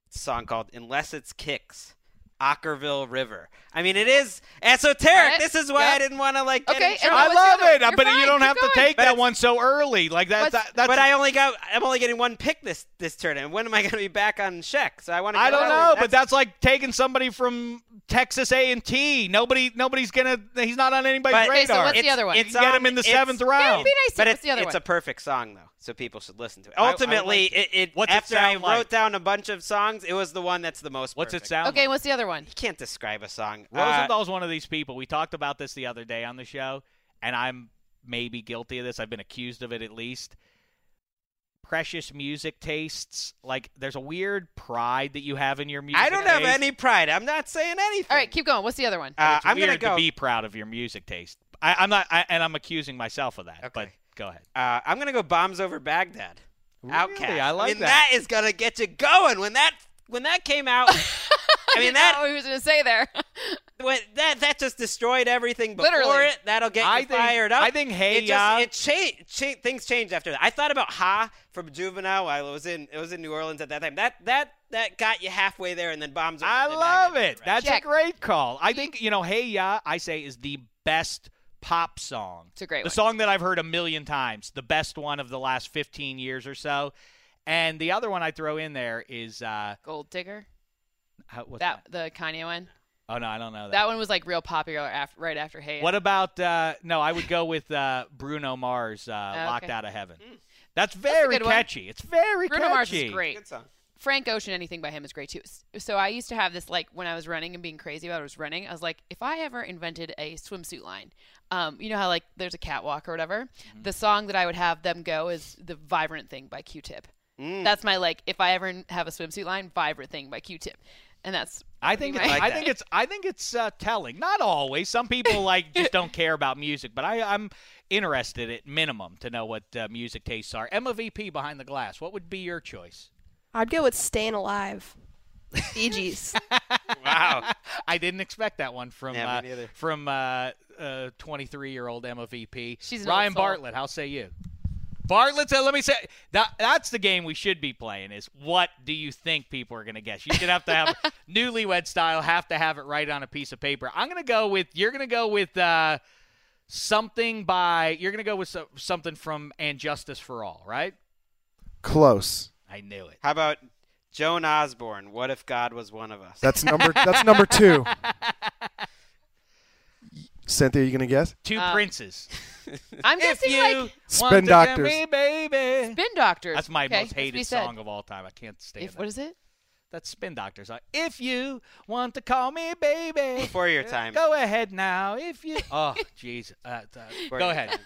it's a song called "Unless It's Kicks." Okkervil River. I mean, it is esoteric. Right. This is why Yep. I didn't want to like get Okay, in trouble. I love it, You're but you don't keep have to take But that one so early. Like that. That that's but I only got I'm only getting one pick this this turn, and when am I going to be back on Sheck? So I want to. I don't know, but that's like taking somebody from Texas A and T. Nobody, nobody's gonna. He's not on anybody's But- Okay, so radar. what's the other one? you it's can get him in the it's- seventh Yeah, round. be nice. But it's, the other it's one? a perfect song though, so people should listen to it. I- I Ultimately, like- it, it What's it after I sound wrote down a bunch of songs, it was the one that's the most. What's it sound? okay, like? what's the other one? You can't describe a song. Uh, Rosenthal's one of these people. We talked about this the other day on the show, and I'm maybe guilty of this. I've been accused of it at least. Precious music tastes. Like there's a weird pride that you have in your music. I don't have any pride. I'm not saying anything. All right, keep going. What's the other one? Uh, It's I'm weird gonna go. to be proud of your music taste. I, I'm not, I, and I'm accusing myself of that. Okay. But go ahead. uh, I'm gonna go. Bombs over Baghdad. OutKast. I like mean, that. that is gonna get you going. When that when that came out, I mean didn't know that what he was going to say there. What, that that just destroyed everything before Literally. it. That'll get I you think- fired up. I think Hey it Ya- just, it changed. Cha- things changed after that. I thought about Ha from Juvenile while it was in it was in New Orleans at that time. That that that got you halfway there, and then bombs. I love it. Right. That's Check. a great call. I think you know, Hey Ya, I say is the best pop song. It's a great one. the one. song that I've heard a million times, the best one of the last 15 years or so. And the other one I throw in there is uh, Gold Digger. How, what's That that? the Kanye one. Oh no, I don't know that. That one was like real popular after, right after Hey. What about uh, no? I would go with uh, Bruno Mars, uh, okay. "Locked Out of Heaven." That's very good one. catchy. It's very Bruno catchy. Mars is great. Good song. Frank Ocean, anything by him is great too. So I used to have this like when I was running and being crazy about it, I was running. I was like, if I ever invented a swimsuit line, um, you know how like there's a catwalk or whatever. Mm-hmm. The song that I would have them go is the Vibrant Thing by Q-Tip. Mm. That's my like if I ever have a swimsuit line, Vibrant Thing by Q-Tip, and that's I think pretty it's, much- I think it's I think it's uh, telling. Not always. Some people like just don't care about music, but I, I'm interested at minimum to know what uh, music tastes are. Emma VP behind the glass. What would be your choice? I'd go with Staying Alive. Bee Gees. Wow. I didn't expect that one from Yeah, uh, from uh, uh, 23 year old Emma VP. She's Ryan. Bartlett. How say you? Bartlett said, "Let me say that. That's the game we should be playing. Is what do you think people are going to guess? You should have to have newlywed style. Have to have it right on a piece of paper. I'm going to go with. You're going to go with uh, something by. You're going to go with so, something from And Justice for All, right? Close. I knew it. How about Joan Osborne? What if God was one of us? That's number. that's number two. Cynthia, are you gonna guess? Two Um, princes. I'm if guessing you like want Spin to get Doctors. me, baby. Spin Doctors. That's my Okay, most that's what he hated said. song of all time. I can't stand If it. what is it? That's Spin Doctors. Like, If you want to call me baby, Before your time. go ahead now. If you, oh, jeez, uh, uh, Before go your ahead. time.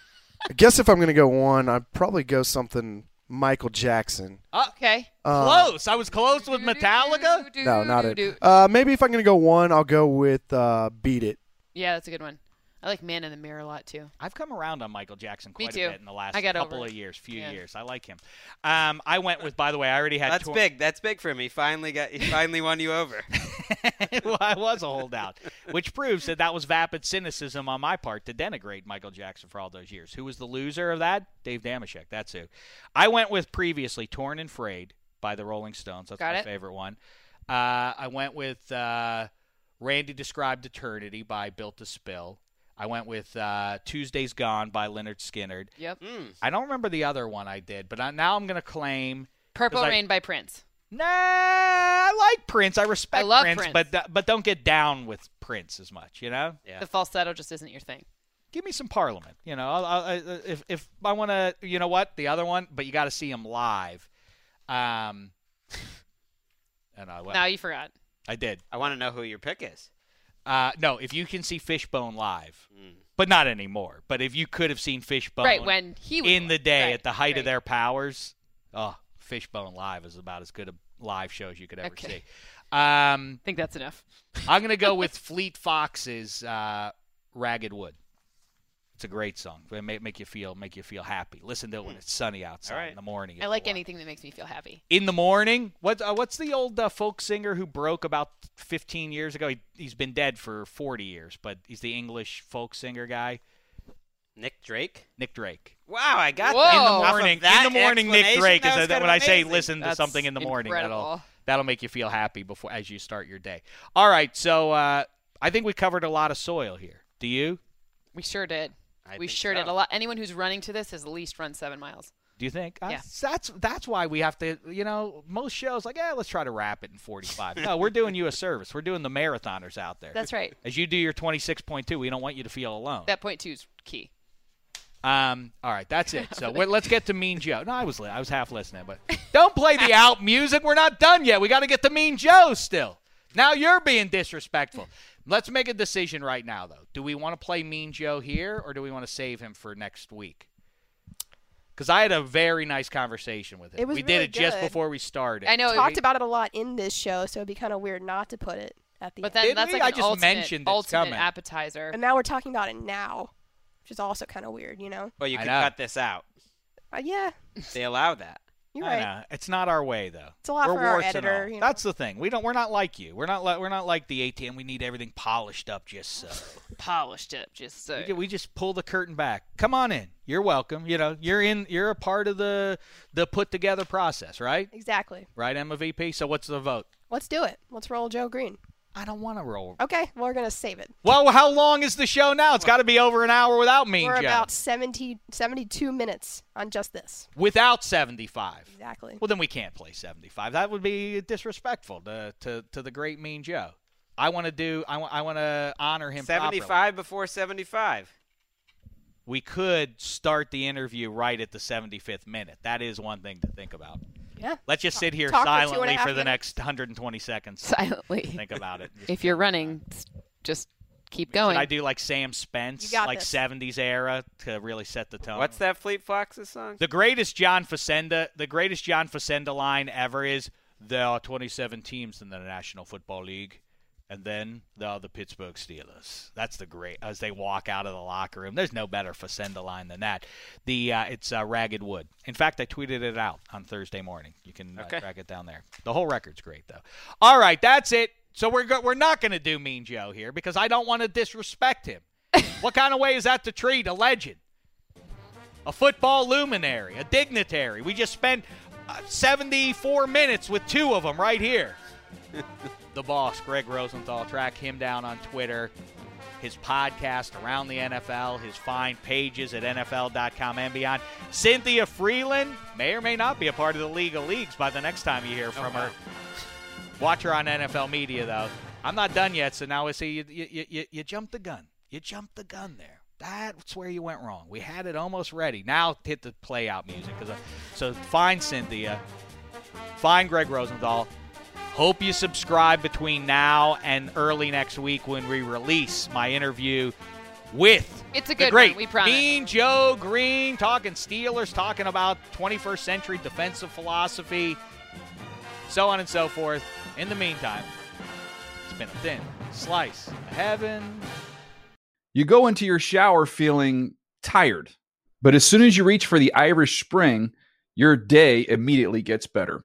I guess if I'm gonna go one, I'd probably go something Michael Jackson. Uh, Okay. Uh, close. I was close with Metallica. No, not it. Uh, maybe if I'm gonna go one, I'll go with uh, "Beat It." Yeah, that's a good one. I like Man in the Mirror a lot too. I've come around on Michael Jackson Me quite too. a bit in the last I got couple of years, few Yeah. years. I like him. Um, I went with. By the way, I already had. That's tw- big. That's big for me. Finally got. He finally won you over. well, I was a holdout, which proves that that was vapid cynicism on my part to denigrate Michael Jackson for all those years. Who was the loser of that? Dave Dameshek. That's who. I went with previously "Torn and Frayed" by the Rolling Stones. That's Got my it. favorite one. Uh, I went with uh, "Randy Described Eternity" by Built to Spill. I went with uh, "Tuesday's Gone" by Lynyrd Skynyrd. Yep. I don't remember the other one I did, but I, now I'm going to claim. Purple 'cause I- Rain by Prince. Nah, I like Prince. I respect I love Prince, Prince. but th- but don't get down with Prince as much. You know. Yeah. The falsetto just isn't your thing. Give me some Parliament. You know, I'll, I'll, if if I want to, you know what, the other one, but you got to see him live. Um, and I, went. Now you forgot. I did. I want to know who your pick is. Uh, no, if you can see Fishbone live, Mm. but not anymore. But if you could have seen Fishbone, Right, when he was in the day right, at the height of their powers, oh, Fishbone live is about as good a live show as you could ever Okay. see. Um, I think that's enough. I'm gonna go with Fleet Foxes uh, "Ragged Wood." It's a great song. It make, make you feel make you feel happy. Listen to it when it's sunny outside All right. in the morning. I like anything that makes me feel happy. In the morning. What uh, what's the old uh, folk singer who broke about 15 years ago? He, he's been dead for 40 years, but he's the English folk singer guy, Nick Drake. Nick Drake. Wow, I got Whoa. that. In the Off of morning, in the morning, Nick Drake that is was a, when of I say amazing. listen to something in the morning. That'll that'll make you feel happy before as you start your day. All right, so uh, I think we covered a lot of soil here. Do you? We sure did. I we sure did. A lot. Anyone who's running to this has at least run seven miles. Do you think? Uh, Yeah. That's that's why we have to. You know, most shows like, yeah, let's try to wrap it in 45. no, we're doing you a service. We're doing the marathoners out there. That's right. As you do your 26.2, we don't want you to feel alone. That point two is key. Um, all right, that's it. So let's get to Mean Joe. No, I was I was half listening, but don't play the out music. We're not done yet. We got to get to Mean Joe still. Now you're being disrespectful. Let's make a decision right now, though. Do we want to play Mean Joe here, or do we want to save him for next week? Because I had a very nice conversation with him. It was we did really it just before we started. I know. We talked we- about it a lot in this show, so it'd be kind of weird not to put it at the But end. then that's we? like I an just ultimate, mentioned it's ultimate coming. appetizer. and now we're talking about it now, which is also kind of weird, you know? Well, you I could know. cut this out. Uh, yeah. They allow that. You're I right. know. It's not our way though. It's a lot we're for our editor, you know. That's the thing. We don't. We're not like you. We're not. Like, we're not like the ATM. We need everything polished up just so. Polished up, just so. We, we just pull the curtain back. Come on in. You're welcome. You know, you're in. You're a part of the the put together process, right? Exactly. Right, Emma VP. So what's the vote? Let's do it. Let's roll Joe Greene. I don't want to roll. Okay, well, we're gonna save it. Well, how long is the show now? It's got to be over an hour without me, We're Joe. about 70, 72 minutes on just this. without 75. Exactly. Well, then we can't play 75. That would be disrespectful to to, to the great Mean Joe. I want to do. I want. I want to honor him. properly. 75 before 75. We could start the interview right at the 75th minute. That is one thing to think about. Yeah. Let's just sit here Talk for two and a silently half for the minutes. next 120 seconds. Silently. Think about it. If you're running, s- just keep Should going. I do like Sam Spence, like this. 70s era to really set the tone? What's that Fleet Foxes song? The greatest John Facenda, the greatest John Facenda line ever is there are 27 teams in the National Football League, and then are the Pittsburgh Steelers. That's the great as they walk out of the locker room. There's no better Facenda line than that. The uh, it's uh, Ragged Wood. In fact, I tweeted it out on Thursday morning. You can uh, track it down there. The whole record's great though. All right, that's it. So we're go- we're not going to do Mean Joe here because I don't want to disrespect him. what kind of way is that to treat a legend? a football luminary, a dignitary. We just spent uh, 74 minutes with two of them right here. the boss, Gregg Rosenthal. Track him down on Twitter. His podcast around the NFL, his fine pages at NFL.com and beyond. Cynthia Frelund may or may not be a part of the League of Leagues by the next time you hear from oh, her. Watch her on NFL media, though. I'm not done yet, so now I see you, you, you, you jumped the gun. You jumped the gun there. That's where you went wrong. We had it almost ready. Now hit the play out music. 'cause I- so find Cynthia, find Gregg Rosenthal. Hope you subscribe between now and early next week when we release my interview with It's a the good great one, we promise. Mean Joe Greene, talking Steelers, talking about 21st century defensive philosophy, so on and so forth. In the meantime, it's been a thin slice of heaven. You go into your shower feeling tired, but as soon as you reach for the Irish Spring, your day immediately gets better.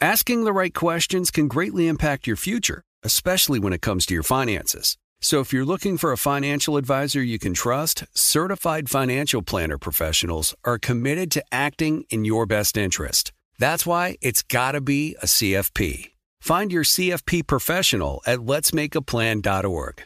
Asking the right questions can greatly impact your future, especially when it comes to your finances. So if you're looking for a financial advisor you can trust, certified financial planner professionals are committed to acting in your best interest. That's why it's got to be a CFP. Find your CFP professional at letsmakeaplan.org.